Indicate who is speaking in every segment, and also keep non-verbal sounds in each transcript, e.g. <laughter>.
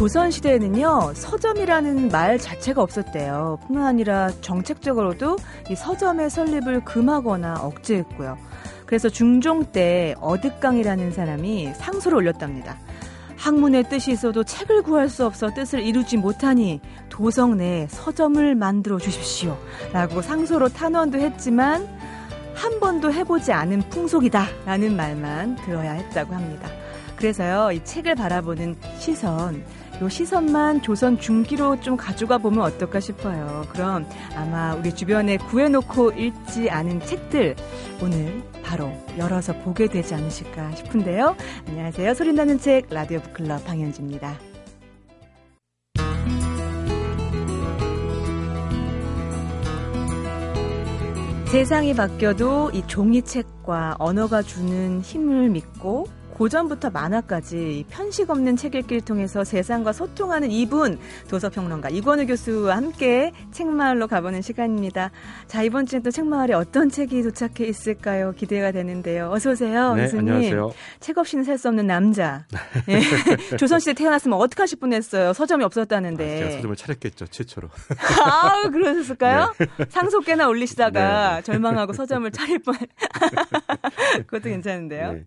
Speaker 1: 조선 시대에는요 서점이라는 말 자체가 없었대요. 뿐만 아니라 정책적으로도 이 서점의 설립을 금하거나 억제했고요. 그래서 중종 때 어득강이라는 사람이 상소를 올렸답니다. 학문의 뜻이 있어도 책을 구할 수 없어 뜻을 이루지 못하니 도성 내에 서점을 만들어 주십시오. 라고 상소로 탄원도 했지만 한 번도 해보지 않은 풍속이다. 라는 말만 들어야 했다고 합니다. 그래서요, 이 책을 바라보는 시선, 요 시선만 조선 중기로 좀 가져가 보면 어떨까 싶어요. 그럼 아마 우리 주변에 구해놓고 읽지 않은 책들 오늘 바로 열어서 보게 되지 않으실까 싶은데요. 안녕하세요. 소리나는 책 라디오 북클럽 방현지입니다. 세상이 바뀌어도 이 종이책과 언어가 주는 힘을 믿고 고전부터 만화까지 편식 없는 책 읽기를 통해서 세상과 소통하는 이분 도서평론가 이권우 교수와 함께 책마을로 가보는 시간입니다. 자 이번 주에 또 책마을에 어떤 책이 도착해 있을까요? 기대가 되는데요. 어서 오세요,
Speaker 2: 네,
Speaker 1: 교수님.
Speaker 2: 안녕하세요.
Speaker 1: 책 없이는 살 수 없는 남자. 예. <laughs> 조선시대 태어났으면 어떡하실 뻔했어요. 서점이 없었다는데.
Speaker 2: 아, 제가 서점을 차렸겠죠 최초로. <laughs>
Speaker 1: 아, 그러셨을까요? 상속계나 올리시다가
Speaker 2: 네.
Speaker 1: 절망하고 서점을 차릴 뻔. <laughs> 그것도 괜찮은데요.
Speaker 2: 네.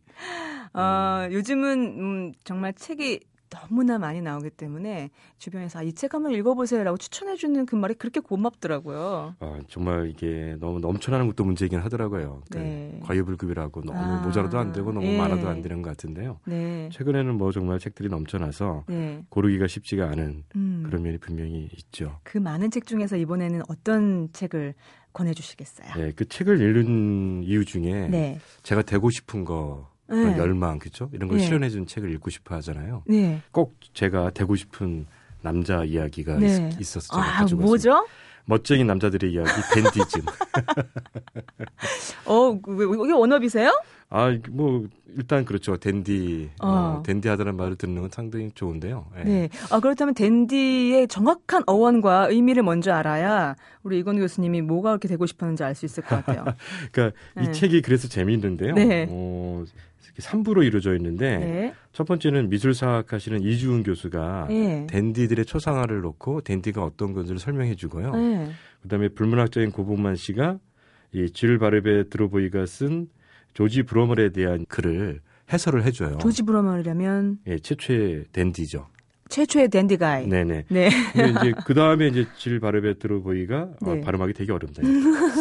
Speaker 1: 어, 요즘은 음, 정말 책이 너무나 많이 나오기 때문에 주변에서 아, 이책 한번 읽어보세요라고 추천해주는 그 말이 그렇게 고맙더라고요.
Speaker 2: 아, 정말 이게 너무 넘쳐나는 것도 문제이긴 하더라고요. 그
Speaker 1: 네.
Speaker 2: 과유불급이라고 너무
Speaker 1: 아,
Speaker 2: 모자라도 안 되고 너무
Speaker 1: 예.
Speaker 2: 많아도 안 되는 것 같은데요.
Speaker 1: 네.
Speaker 2: 최근에는 뭐 정말 책들이 넘쳐나서
Speaker 1: 네.
Speaker 2: 고르기가 쉽지가 않은
Speaker 1: 음,
Speaker 2: 그런 면이 분명히 있죠.
Speaker 1: 그 많은 책 중에서 이번에는 어떤 책을 권해주시겠어요?
Speaker 2: 예, 그 책을 읽는 이유 중에
Speaker 1: 네.
Speaker 2: 제가 되고 싶은 거
Speaker 1: 네.
Speaker 2: 열망 그죠? 이런 걸
Speaker 1: 네.
Speaker 2: 실현해준 책을 읽고 싶어 하잖아요.
Speaker 1: 네.
Speaker 2: 꼭 제가 되고 싶은 남자 이야기가
Speaker 1: 네.
Speaker 2: 있, 제가
Speaker 1: 아. 뭐죠?
Speaker 2: 멋쟁이 남자들의 이야기 댄디즘. <laughs>
Speaker 1: 어, 그, 이게 원업이세요?
Speaker 2: 아, 뭐 일단 그렇죠. 댄디, 어.
Speaker 1: 어.
Speaker 2: 댄디하다는 말을 듣는 건 상당히 좋은데요. 예.
Speaker 1: 네. 아, 그렇다면 댄디의 정확한 어원과 의미를 먼저 알아야 우리 이건 교수님이 뭐가 그렇게 되고 싶었는지 알 수 있을 것 같아요. <laughs>
Speaker 2: 그러니까
Speaker 1: 네.
Speaker 2: 이 책이 그래서 재미있는데요.
Speaker 1: 네.
Speaker 2: 어, 이렇게 3부로 이루어져 있는데
Speaker 1: 네.
Speaker 2: 첫 번째는 미술사학 하시는 이주은 교수가
Speaker 1: 네.
Speaker 2: 댄디들의 초상화를 놓고 댄디가 어떤 건지를 설명해 주고요.
Speaker 1: 네.
Speaker 2: 그다음에 불문학적인 고복만 씨가 이질 바르베 드로보이가 쓴 조지 브로멀에 대한 글을 해설을 해줘요.
Speaker 1: 조지 브로멀이라면
Speaker 2: 예, 최초의 댄디죠.
Speaker 1: 최초의 댄디가이.
Speaker 2: 네네.
Speaker 1: 네.
Speaker 2: 근데 이제 <laughs> 그 다음에 이제 질 바르베 드로보이가
Speaker 1: 네.
Speaker 2: 아, 발음하기 되게 어렵다.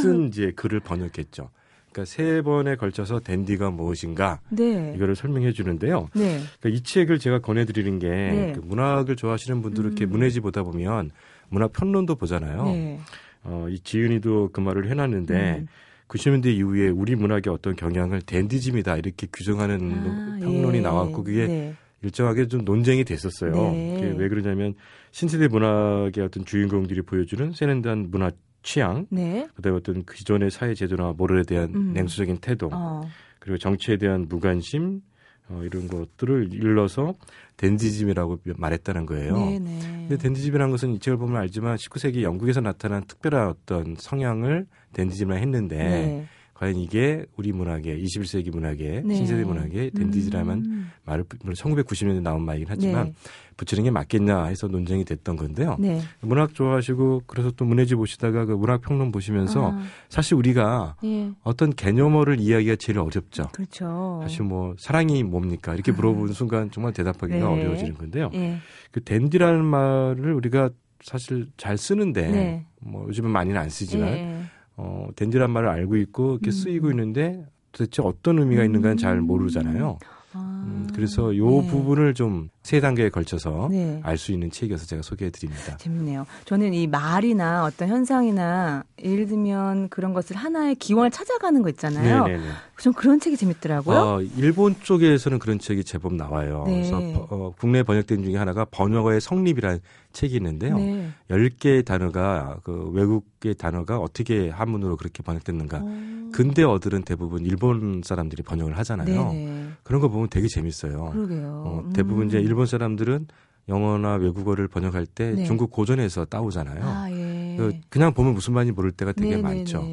Speaker 2: 쓴 이제 글을 번역했죠. 그러니까 세 번에 걸쳐서 댄디가 무엇인가
Speaker 1: 네.
Speaker 2: 이거를 설명해 주는데요.
Speaker 1: 네.
Speaker 2: 그러니까 이 책을 제가 권해드리는 게
Speaker 1: 네.
Speaker 2: 그 문학을 좋아하시는 분들 이렇게
Speaker 1: 음.
Speaker 2: 문해지 보다 보면 문학 편론도 보잖아요.
Speaker 1: 네.
Speaker 2: 어, 이 지은이도 그 말을 해놨는데
Speaker 1: 음.
Speaker 2: 90년대 이후에 우리 문학의 어떤 경향을 댄디즘이다 이렇게 규정하는
Speaker 1: 아,
Speaker 2: 평론이
Speaker 1: 예.
Speaker 2: 나왔고 그게
Speaker 1: 네.
Speaker 2: 일정하게 좀 논쟁이 됐었어요.
Speaker 1: 네.
Speaker 2: 그게 왜 그러냐면 신세대 문학의 어떤 주인공들이 보여주는 세련된 문화 취향,
Speaker 1: 네.
Speaker 2: 그다음에 어떤 기존의 사회 제도나 모럴에 대한
Speaker 1: 음.
Speaker 2: 냉소적인 태도,
Speaker 1: 어.
Speaker 2: 그리고 정치에 대한 무관심 어, 이런 것들을 일러서 댄디즘이라고 말했다는 거예요.
Speaker 1: 네, 네.
Speaker 2: 근데 댄디즘이라는 것은 이 책을 보면 알지만 19세기 영국에서 나타난 특별한 어떤 성향을 댄디즘이라 했는데
Speaker 1: 네.
Speaker 2: 과연 이게 우리 문학의 21세기 문학의
Speaker 1: 네.
Speaker 2: 신세대 문학의 댄디즈라면
Speaker 1: 음.
Speaker 2: 말을 물론 1990년대 나온 말이긴 하지만
Speaker 1: 네.
Speaker 2: 붙이는 게 맞겠냐 해서 논쟁이 됐던 건데요.
Speaker 1: 네.
Speaker 2: 문학 좋아하시고 그래서 또 문해지 보시다가 그 문학 평론 보시면서
Speaker 1: 아,
Speaker 2: 사실 우리가
Speaker 1: 예.
Speaker 2: 어떤 개념어를 이해하기가 제일 어렵죠.
Speaker 1: 그렇죠.
Speaker 2: 사실 뭐 사랑이 뭡니까 이렇게 물어보는 순간 정말 대답하기가
Speaker 1: 네.
Speaker 2: 어려워지는 건데요.
Speaker 1: 예.
Speaker 2: 그 댄디라는 말을 우리가 사실 잘 쓰는데
Speaker 1: 네.
Speaker 2: 뭐 요즘은 많이는 안 쓰지만
Speaker 1: 예.
Speaker 2: 어 댄디란 말을 알고 있고 이렇게
Speaker 1: 음.
Speaker 2: 쓰이고 있는데 도대체 어떤 의미가 있는가는 잘 모르잖아요.
Speaker 1: 아,
Speaker 2: 음, 그래서 요
Speaker 1: 네.
Speaker 2: 부분을 좀 세 단계에 걸쳐서
Speaker 1: 네.
Speaker 2: 알수 있는 책이어서 제가 소개해 드립니다.
Speaker 1: 재밌네요. 저는 이 말이나 어떤 현상이나 예를 들면 그런 것을 하나의 기원을 찾아가는 거 있잖아요.
Speaker 2: 네네네.
Speaker 1: 전 그런 책이 재밌더라고요.
Speaker 2: 어, 일본 쪽에서는 그런 책이 제법 나와요.
Speaker 1: 네.
Speaker 2: 그래서 버- 어, 국내 번역된 중에 하나가 번역어의 성립이라는 책이 있는데요.
Speaker 1: 네.
Speaker 2: 열 10개의 단어가 그 외국의 단어가 어떻게 한문으로 그렇게 번역됐는가.
Speaker 1: 어.
Speaker 2: 근대어들은 대부분 일본 사람들이 번역을 하잖아요.
Speaker 1: 네네.
Speaker 2: 그런 거 보면 되게 재밌어요.
Speaker 1: 그러게요.
Speaker 2: 어, 대부분
Speaker 1: 음.
Speaker 2: 이제 일본 사람들은 영어나 외국어를 번역할 때
Speaker 1: 네.
Speaker 2: 중국 고전에서 따오잖아요.
Speaker 1: 아, 예.
Speaker 2: 그 그냥 보면 무슨 말인지 모를 때가 되게
Speaker 1: 네네네.
Speaker 2: 많죠.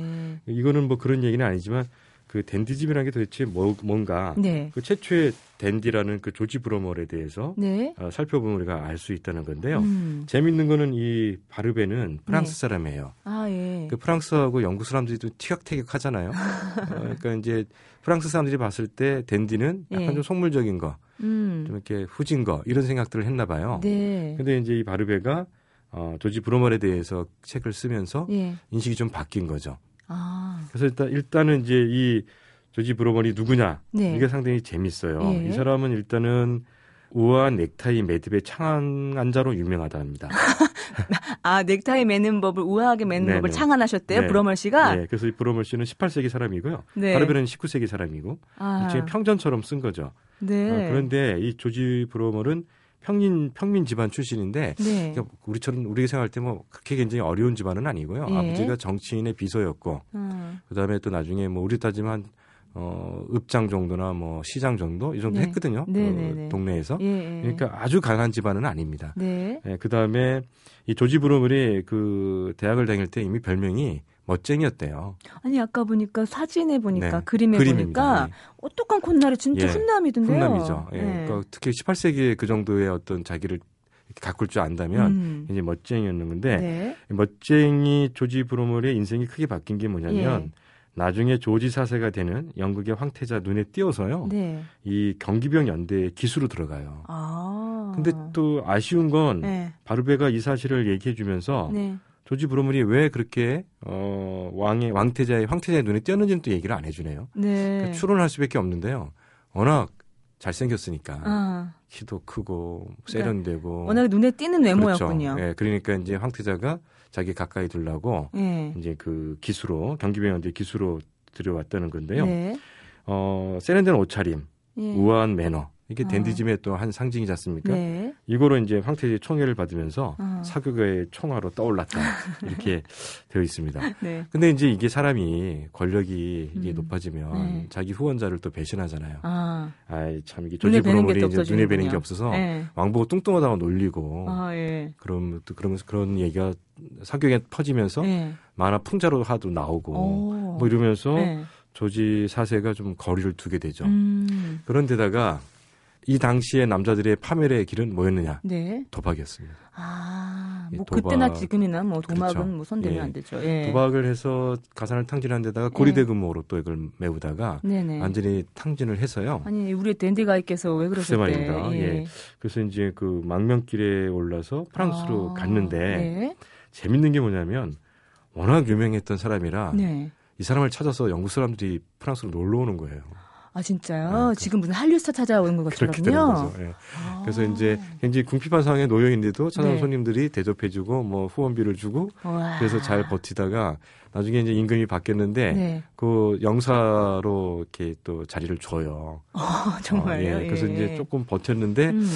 Speaker 2: 이거는 뭐 그런 얘기는 아니지만 그 댄디즘이라는 게 도대체 뭐, 뭔가
Speaker 1: 네.
Speaker 2: 그 최초의 댄디라는 그 조지 브로멀에 대해서
Speaker 1: 네.
Speaker 2: 어, 살펴보면 우리가 알 수 있다는 건데요.
Speaker 1: 음.
Speaker 2: 재밌는 거는 이 바르베는 프랑스
Speaker 1: 네.
Speaker 2: 사람이에요.
Speaker 1: 아, 예.
Speaker 2: 그 프랑스하고 영국 사람들이 좀 티격태격 하잖아요. <laughs> 어, 그러니까 이제 프랑스 사람들이 봤을 때 댄디는 약간
Speaker 1: 예.
Speaker 2: 좀 속물적인 거,
Speaker 1: 음.
Speaker 2: 좀 이렇게 후진 거 이런 생각들을 했나 봐요.
Speaker 1: 네.
Speaker 2: 근데 이제 이 바르베가 어, 조지 브로멀에 대해서 책을 쓰면서
Speaker 1: 예.
Speaker 2: 인식이 좀 바뀐 거죠.
Speaker 1: 아.
Speaker 2: 그래서 일단 일단은 이제 이 조지 브로멀이 누구냐
Speaker 1: 네.
Speaker 2: 이게 상당히 재밌어요.
Speaker 1: 예.
Speaker 2: 이 사람은 일단은 우아한 넥타이 매듭의 창안자로 유명하답니다. <laughs>
Speaker 1: 아, 넥타이 매는 법을 우아하게 매는
Speaker 2: 네네.
Speaker 1: 법을 창안하셨대요.
Speaker 2: 네.
Speaker 1: 브로멀 씨가.
Speaker 2: 네, 그래서 이 브로멀 씨는 18세기 사람이고요.
Speaker 1: 네.
Speaker 2: 바르베는 19세기 사람이고
Speaker 1: 아.
Speaker 2: 일종의 평전처럼 쓴 거죠.
Speaker 1: 네.
Speaker 2: 어, 그런데 이 조지 브로멀은 평민 평민 집안 출신인데
Speaker 1: 네.
Speaker 2: 그러니까 우리처럼 우리가 생각할 때 뭐 그렇게 굉장히 어려운 집안은 아니고요.
Speaker 1: 예.
Speaker 2: 아버지가 정치인의 비서였고
Speaker 1: 음.
Speaker 2: 그다음에 또 나중에 뭐 우리 따지면 어 읍장 정도나 뭐 시장 정도 이 정도
Speaker 1: 네.
Speaker 2: 했거든요.
Speaker 1: 네,
Speaker 2: 그
Speaker 1: 네, 네.
Speaker 2: 동네에서.
Speaker 1: 예, 예.
Speaker 2: 그러니까 아주 강한 집안은 아닙니다.
Speaker 1: 네.
Speaker 2: 예, 그다음에 이 조지 브로멀이 그 대학을 다닐 때 이미 별명이 멋쟁이였대요.
Speaker 1: 아니 아까 보니까 사진에 보니까
Speaker 2: 네.
Speaker 1: 그림에
Speaker 2: 그림입니다.
Speaker 1: 보니까
Speaker 2: 예.
Speaker 1: 어떡한 콧날이 진짜
Speaker 2: 예.
Speaker 1: 훈남이던데요.
Speaker 2: 훈남이죠. 예.
Speaker 1: 네.
Speaker 2: 그러니까 특히 18세기에 그 정도의 어떤 자기를 가꿀 줄 안다면
Speaker 1: 음.
Speaker 2: 이제 멋쟁이였는 건데
Speaker 1: 네.
Speaker 2: 멋쟁이 조지 브로멀의 인생이 크게 바뀐 게 뭐냐면
Speaker 1: 예.
Speaker 2: 나중에 조지 사세가 되는 영국의 황태자 눈에 띄어서요.
Speaker 1: 네.
Speaker 2: 이 경기병 연대에 기수로 들어가요.
Speaker 1: 아.
Speaker 2: 근데 또 아쉬운 건
Speaker 1: 네.
Speaker 2: 바르베가 이 사실을 얘기해 주면서
Speaker 1: 네.
Speaker 2: 조지 브로멀이 왜 그렇게 어 왕의 왕태자의 황태자의 눈에 띄었는지는 또 얘기를 안 해주네요.
Speaker 1: 네.
Speaker 2: 그러니까 추론할 수밖에 없는데요. 워낙 잘생겼으니까
Speaker 1: 아.
Speaker 2: 키도 크고 세련되고
Speaker 1: 워낙에 눈에 띄는 외모였군요.
Speaker 2: 그렇죠. 예, 그러니까 이제 황태자가 자기 가까이 두려고
Speaker 1: 예.
Speaker 2: 이제 그 기수로 경기병원대 기수로 들여왔다는 건데요.
Speaker 1: 네.
Speaker 2: 어 세련된 옷차림,
Speaker 1: 예.
Speaker 2: 우아한 매너 이게
Speaker 1: 아.
Speaker 2: 댄디즘의 또한 상징이지 않습니까?
Speaker 1: 네.
Speaker 2: 이거로 이제 황태자의 총애를 받으면서
Speaker 1: 아.
Speaker 2: 사교가의 총화로 떠올랐다 <laughs> 이렇게 되어 있습니다.
Speaker 1: 네.
Speaker 2: 근데 이제 이게 사람이 권력이 이게
Speaker 1: 음.
Speaker 2: 높아지면
Speaker 1: 네.
Speaker 2: 자기 후원자를 또 배신하잖아요.
Speaker 1: 아.
Speaker 2: 아이 참 이게 조지
Speaker 1: 또
Speaker 2: 이제 눈에 뵈는 게. 없어서
Speaker 1: 네.
Speaker 2: 왕보고 뚱뚱하다고 놀리고
Speaker 1: 아, 예.
Speaker 2: 그럼 또 그러면서 그런 얘기가 사교에 퍼지면서
Speaker 1: 예.
Speaker 2: 만화 풍자로 하도 나오고
Speaker 1: 오.
Speaker 2: 뭐 이러면서
Speaker 1: 네.
Speaker 2: 조지 사세가 좀 거리를 두게 되죠.
Speaker 1: 음.
Speaker 2: 그런데다가 이 당시에 남자들의 파멸의 길은 뭐였느냐?
Speaker 1: 네.
Speaker 2: 도박이었습니다.
Speaker 1: 아,
Speaker 2: 예,
Speaker 1: 뭐
Speaker 2: 도박.
Speaker 1: 그때나 지금이나 뭐 도박은
Speaker 2: 그렇죠.
Speaker 1: 뭐 손대면
Speaker 2: 예.
Speaker 1: 안 되죠. 예.
Speaker 2: 도박을 해서 가산을 탕진한 데다가 고리대금으로 또 이걸 메우다가
Speaker 1: 네네.
Speaker 2: 완전히 탕진을 해서요.
Speaker 1: 아니 우리 댄디 가이께서 왜 그러셨대?
Speaker 2: 말입니다. 예. 그래서 이제 그 망명길에 올라서 프랑스로
Speaker 1: 아,
Speaker 2: 갔는데
Speaker 1: 네.
Speaker 2: 재밌는 게 뭐냐면 워낙 유명했던 사람이라
Speaker 1: 네.
Speaker 2: 이 사람을 찾아서 영국 사람들이 프랑스로 놀러 오는 거예요.
Speaker 1: 아 진짜요?
Speaker 2: 네, 그-
Speaker 1: 지금 무슨 한류 스타 찾아오는
Speaker 2: 그렇게 되는
Speaker 1: 것처럼요.
Speaker 2: 거죠. 예.
Speaker 1: 아.
Speaker 2: 그래서 이제 굉장히 궁핍한 상황에 놓여 있는데도 찾아온
Speaker 1: 네.
Speaker 2: 손님들이 대접해주고 뭐 후원비를 주고
Speaker 1: 와.
Speaker 2: 그래서 잘 버티다가 나중에 이제 임금이 바뀌었는데
Speaker 1: 네.
Speaker 2: 그 영사로 이렇게 또 자리를 줘요.
Speaker 1: 어, <laughs> 정말요?
Speaker 2: 어, 예. 그래서
Speaker 1: 예.
Speaker 2: 이제 조금 버텼는데
Speaker 1: 음.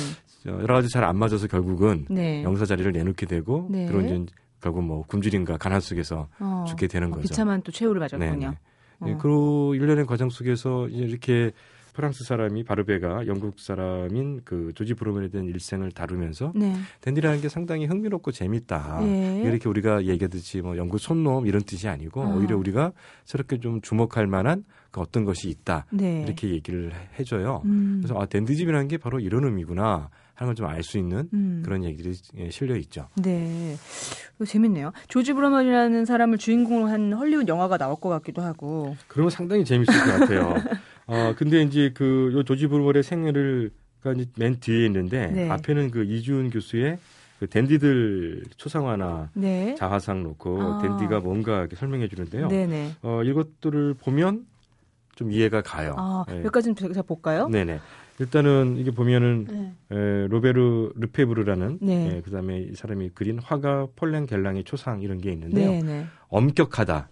Speaker 2: 어, 여러 가지 잘 안 맞아서 결국은
Speaker 1: 네.
Speaker 2: 영사 자리를 내놓게 되고
Speaker 1: 네.
Speaker 2: 그런 이제 결국 뭐 굶주림과 가난 속에서
Speaker 1: 어.
Speaker 2: 죽게 되는
Speaker 1: 어,
Speaker 2: 거죠.
Speaker 1: 비참한 또 최후를 맞았군요.
Speaker 2: 예,
Speaker 1: 어.
Speaker 2: 그 일련의 과정 속에서 이렇게 프랑스 사람이 바르베가 영국 사람인 그 조지 브로멜에 대한 일생을 다루면서
Speaker 1: 네.
Speaker 2: 댄디라는 게 상당히 흥미롭고 재밌다.
Speaker 1: 예.
Speaker 2: 이렇게 우리가 얘기하듯이 뭐 영국 손놈 이런 뜻이 아니고
Speaker 1: 아.
Speaker 2: 오히려 우리가 새롭게 좀 주목할 만한 그 어떤 것이 있다.
Speaker 1: 네.
Speaker 2: 이렇게 얘기를 해- 해줘요.
Speaker 1: 음.
Speaker 2: 그래서 아 댄디즘이라는 게 바로 이런 의미구나 하는 걸 좀 알 수 있는
Speaker 1: 음.
Speaker 2: 그런 얘기들이 예, 실려 있죠.
Speaker 1: 네. 재밌네요. 조지 브로먼이라는 사람을 주인공으로 한 헐리우드 영화가 나올 것 같기도 하고.
Speaker 2: 그러면 상당히 재밌을 것 같아요. <laughs> 어, 근데 이제 그, 요 조지 브루멀의 생애를, 가 이제 맨 뒤에 있는데,
Speaker 1: 네.
Speaker 2: 앞에는 그 이주은 교수의 그 댄디들 초상화나
Speaker 1: 네.
Speaker 2: 자화상 놓고
Speaker 1: 아.
Speaker 2: 댄디가 뭔가 이렇게 설명해 주는데요.
Speaker 1: 네네.
Speaker 2: 어, 이것들을 보면 좀 이해가 가요.
Speaker 1: 아,
Speaker 2: 예.
Speaker 1: 몇 가지 좀 제가 볼까요?
Speaker 2: 네네. 일단은 이게 보면은
Speaker 1: 네.
Speaker 2: 에, 로베르 르페브르라는
Speaker 1: 네.
Speaker 2: 예, 그다음에 이 사람이 그린 화가 폴랭 겔랑의 초상 이런 게 있는데요.
Speaker 1: 네네.
Speaker 2: 엄격하다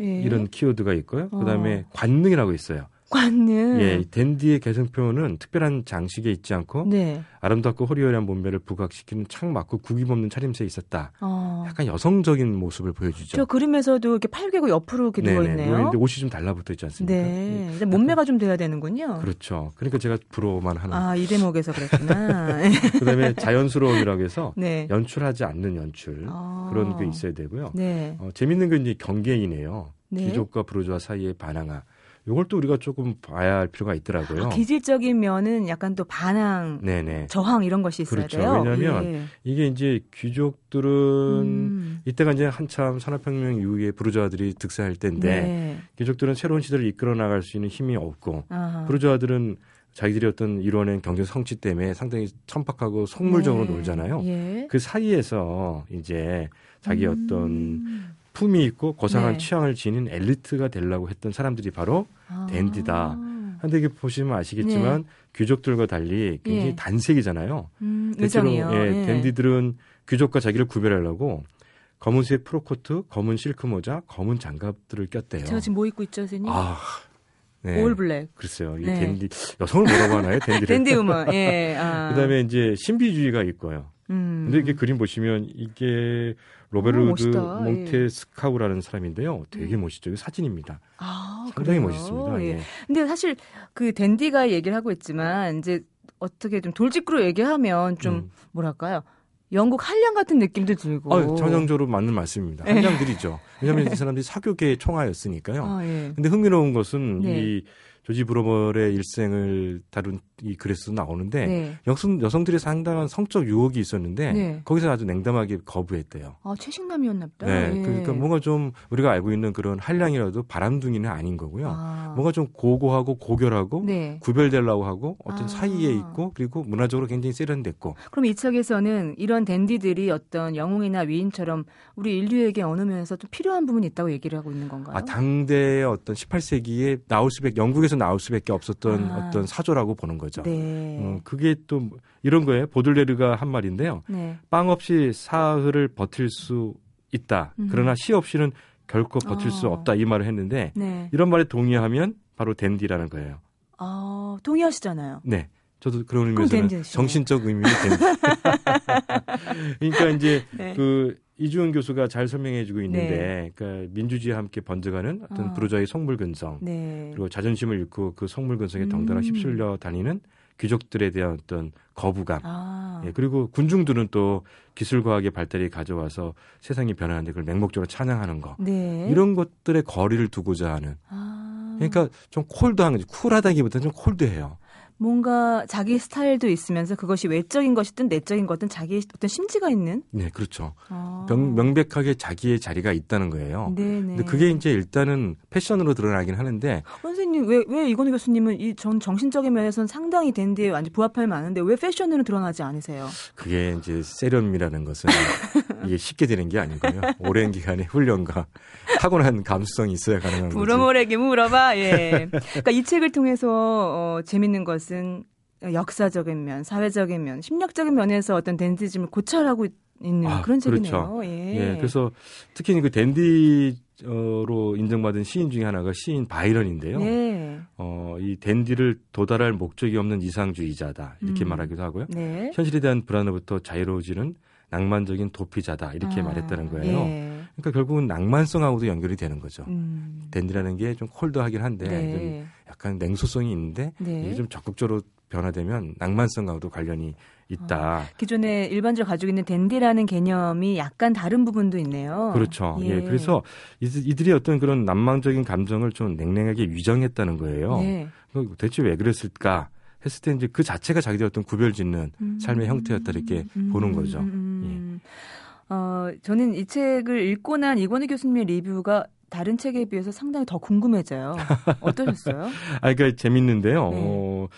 Speaker 1: 예.
Speaker 2: 이런 키워드가 있고요. 그다음에
Speaker 1: 어.
Speaker 2: 관능이라고 있어요.
Speaker 1: 관능.
Speaker 2: 예, 이 댄디의 개성 표현은 특별한 장식에 있지 않고
Speaker 1: 네.
Speaker 2: 아름답고 호리호리한 몸매를 부각시키는 창 맞고 구김 없는 차림새에 있었다.
Speaker 1: 어.
Speaker 2: 약간 여성적인 모습을 보여주죠.
Speaker 1: 저 그림에서도 이렇게 팔 개고 옆으로 이렇게 누워 있네요.
Speaker 2: 누워있는데 옷이 좀 달라붙어 있지 않습니까?
Speaker 1: 네. 일단 몸매가 좀 돼야 되는군요.
Speaker 2: 그렇죠. 그러니까 제가 부러워만 하는.
Speaker 1: 아, 이 대목에서 그랬구나. <laughs>
Speaker 2: 그다음에 자연스러움이라고 해서 <laughs>
Speaker 1: 네.
Speaker 2: 연출하지 않는 연출
Speaker 1: 아.
Speaker 2: 그런 게 있어야 되고요.
Speaker 1: 네.
Speaker 2: 어, 재밌는 건 이제 경계이네요.
Speaker 1: 네.
Speaker 2: 귀족과 부르주아 사이의 반항아. 요걸 또 우리가 조금 봐야 할 필요가 있더라고요.
Speaker 1: 아, 기질적인 면은 약간 또 반항,
Speaker 2: 네네.
Speaker 1: 저항 이런 것이 있어야
Speaker 2: 그렇죠.
Speaker 1: 돼요.
Speaker 2: 왜냐하면
Speaker 1: 예.
Speaker 2: 이게 이제 귀족들은
Speaker 1: 음.
Speaker 2: 이때가 이제 한참 산업혁명 이후에 부르주아들이 득세할 때인데
Speaker 1: 네.
Speaker 2: 귀족들은 새로운 시대를 이끌어 나갈 수 있는 힘이 없고
Speaker 1: 아하.
Speaker 2: 부르주아들은 자기들이 어떤 이뤄낸 경제 성취 때문에 상당히 천박하고 속물적으로
Speaker 1: 네.
Speaker 2: 놀잖아요.
Speaker 1: 예.
Speaker 2: 그 사이에서 이제 자기
Speaker 1: 음.
Speaker 2: 어떤 품이 있고 고상한
Speaker 1: 네.
Speaker 2: 취향을 지닌 엘리트가 되려고 했던 사람들이 바로
Speaker 1: 아.
Speaker 2: 댄디다. 근데 이게 보시면 아시겠지만 귀족들과 달리 굉장히
Speaker 1: 예.
Speaker 2: 단색이잖아요.
Speaker 1: 음,
Speaker 2: 대체로. 예,
Speaker 1: 예.
Speaker 2: 댄디들은 귀족과 자기를 구별하려고 검은색 프로코트, 검은 실크 모자, 검은 장갑들을 꼈대요.
Speaker 1: 제가 지금 뭐 입고 있죠, 선생님?
Speaker 2: 아, 네.
Speaker 1: All black.
Speaker 2: 글쎄요. 이
Speaker 1: 네.
Speaker 2: 댄디 여성을 뭐라고 하나요? 댄디를. <laughs>
Speaker 1: Dandy woman. 예. 아.
Speaker 2: 그다음에 이제 신비주의가 있고요.
Speaker 1: 음.
Speaker 2: 근데 이게 그림 보시면 이게
Speaker 1: 오,
Speaker 2: 로베르 드
Speaker 1: 멋있다. 예.
Speaker 2: 몽테스키우라는 사람인데요. 되게 멋있죠. 이거 사진입니다.
Speaker 1: 아,
Speaker 2: 상당히
Speaker 1: 그래요?
Speaker 2: 멋있습니다.
Speaker 1: 예.
Speaker 2: 예.
Speaker 1: 근데 사실 그 댄디가 얘기를 하고 있지만 이제 어떻게 좀 돌직구로 얘기하면 좀
Speaker 2: 음.
Speaker 1: 뭐랄까요? 영국 한량 같은 느낌도 들고.
Speaker 2: 어, 전형적으로 맞는 말씀입니다.
Speaker 1: 예.
Speaker 2: 한장들이죠. <laughs> 왜냐하면 이 사람들이 사교계의 총화였으니까요.
Speaker 1: 아, 예.
Speaker 2: 근데 흥미로운 것은
Speaker 1: 네.
Speaker 2: 이 조지 브로멀의 일생을 다룬 이 글에서 나오는데
Speaker 1: 네.
Speaker 2: 여성 여성들이 상당한 성적 유혹이 있었는데
Speaker 1: 네.
Speaker 2: 거기서 아주 냉담하게 거부했대요.
Speaker 1: 아, 최식남이었나 보다.
Speaker 2: 네,
Speaker 1: 예.
Speaker 2: 그러니까 뭔가 좀 우리가 알고 있는 그런 한량이라도 바람둥이는 아닌 거고요.
Speaker 1: 아.
Speaker 2: 뭔가 좀 고고하고 고결하고
Speaker 1: 네.
Speaker 2: 구별되려고 하고 어떤
Speaker 1: 아.
Speaker 2: 사이에 있고 그리고 문화적으로 굉장히 세련됐고
Speaker 1: 그럼 이 책에서는 이런 댄디들이 어떤 영웅이나 위인처럼 우리 인류에게 어느 면에서 좀 필요한 부분이 있다고 얘기를 하고 있는 건가요?
Speaker 2: 아 당대의 어떤 18세기에 나올 수밖에 영국에서 나올 수밖에 없었던
Speaker 1: 아.
Speaker 2: 어떤 사조라고 보는 거죠.
Speaker 1: 네.
Speaker 2: 어, 그게 또 이런 거예요. 보들레르가 한 말인데요.
Speaker 1: 네.
Speaker 2: 빵 없이 사흘을 버틸 수 있다.
Speaker 1: 음.
Speaker 2: 그러나 시 없이는 결코 버틸 수
Speaker 1: 아.
Speaker 2: 없다. 이 말을 했는데
Speaker 1: 네.
Speaker 2: 이런 말에 동의하면 바로 댄디라는 거예요.
Speaker 1: 아, 동의하시잖아요.
Speaker 2: 네. 저도 그런
Speaker 1: 댄디시네.
Speaker 2: 정신적 의미의 댄디. <laughs> 그러니까 이제
Speaker 1: 네.
Speaker 2: 그 이주은 교수가 잘 설명해주고 있는데, 그러니까 민주주의와 함께 번져가는 어떤
Speaker 1: 아.
Speaker 2: 부르주아의 속물근성
Speaker 1: 네.
Speaker 2: 그리고 자존심을 잃고 그 속물근성에
Speaker 1: 음.
Speaker 2: 덩달아 휩쓸려 다니는 귀족들에 대한 어떤 거부감.
Speaker 1: 아.
Speaker 2: 예, 그리고 군중들은 또 기술과학의 발달이 가져와서 세상이 변하는데 그걸 맹목적으로 찬양하는 거.
Speaker 1: 네.
Speaker 2: 이런 것들의 거리를 두고자 하는.
Speaker 1: 아.
Speaker 2: 그러니까 좀 콜드한 거지. 쿨하다기보다는 좀 콜드해요.
Speaker 1: 뭔가 자기 스타일도 있으면서 그것이 외적인 것이든 내적인 것든 자기 어떤 심지가 있는
Speaker 2: 네, 그렇죠.
Speaker 1: 아.
Speaker 2: 명, 명백하게 자기의 자리가 있다는 거예요.
Speaker 1: 네네.
Speaker 2: 근데 그게 이제 일단은 패션으로 드러나긴 하는데
Speaker 1: 선생님 왜 왜 이건희 교수님은 이 전 정신적인 면에서는 상당히 댄디에 완전 부합할 만한데 왜 패션으로 드러나지 않으세요?
Speaker 2: 그게 이제 세련미라는 것은 <laughs> 이게 쉽게 되는 게 아니고요. 오랜 기간의 훈련과 타고난 감수성이 있어야 가능한 거지.
Speaker 1: 부러모에게 물어봐. 예. 그러니까 이 책을 통해서 어, 재밌는 것은 역사적인 면, 사회적인 면, 심리학적인 면에서 어떤 댄디즘을 고찰하고 있는
Speaker 2: 아,
Speaker 1: 그런
Speaker 2: 그렇죠.
Speaker 1: 책이네요. 예.
Speaker 2: 예, 그래서 특히 그 댄디로 인정받은 시인 중에 하나가 시인 바이런인데요.
Speaker 1: 네.
Speaker 2: 어, 이 댄디를 도달할 목적이 없는 이상주의자다 이렇게
Speaker 1: 음.
Speaker 2: 말하기도 하고요.
Speaker 1: 네.
Speaker 2: 현실에 대한 불안으로부터 자유로워지는 낭만적인 도피자다 이렇게
Speaker 1: 아,
Speaker 2: 말했다는 거예요.
Speaker 1: 예.
Speaker 2: 그러니까 결국은 낭만성하고도 연결이 되는 거죠.
Speaker 1: 음.
Speaker 2: 댄디라는 게 좀 콜드하긴 한데 좀
Speaker 1: 네.
Speaker 2: 약간 냉소성이 있는데
Speaker 1: 네.
Speaker 2: 이게 좀 적극적으로 변화되면 낭만성과도 관련이 있다.
Speaker 1: 기존에 일반적으로 가지고 있는 댄디라는 개념이 약간 다른 부분도 있네요.
Speaker 2: 그렇죠. 예. 그래서 이들- 이들이 어떤 그런 난망적인 감정을 좀 냉랭하게 위정했다는 거예요.
Speaker 1: 네.
Speaker 2: 그 대체 왜 그랬을까 했을 때 이제 그 자체가 자기들 어떤 구별짓는
Speaker 1: 음.
Speaker 2: 삶의 형태였다 이렇게
Speaker 1: 음.
Speaker 2: 보는 거죠.
Speaker 1: 음. 어, 저는 이 책을 읽고 난 이권희 교수님의 리뷰가 다른 책에 비해서 상당히 더 궁금해져요. <laughs> 어떠셨어요?
Speaker 2: 아, 그러니까 재밌는데요.
Speaker 1: 네.
Speaker 2: 어,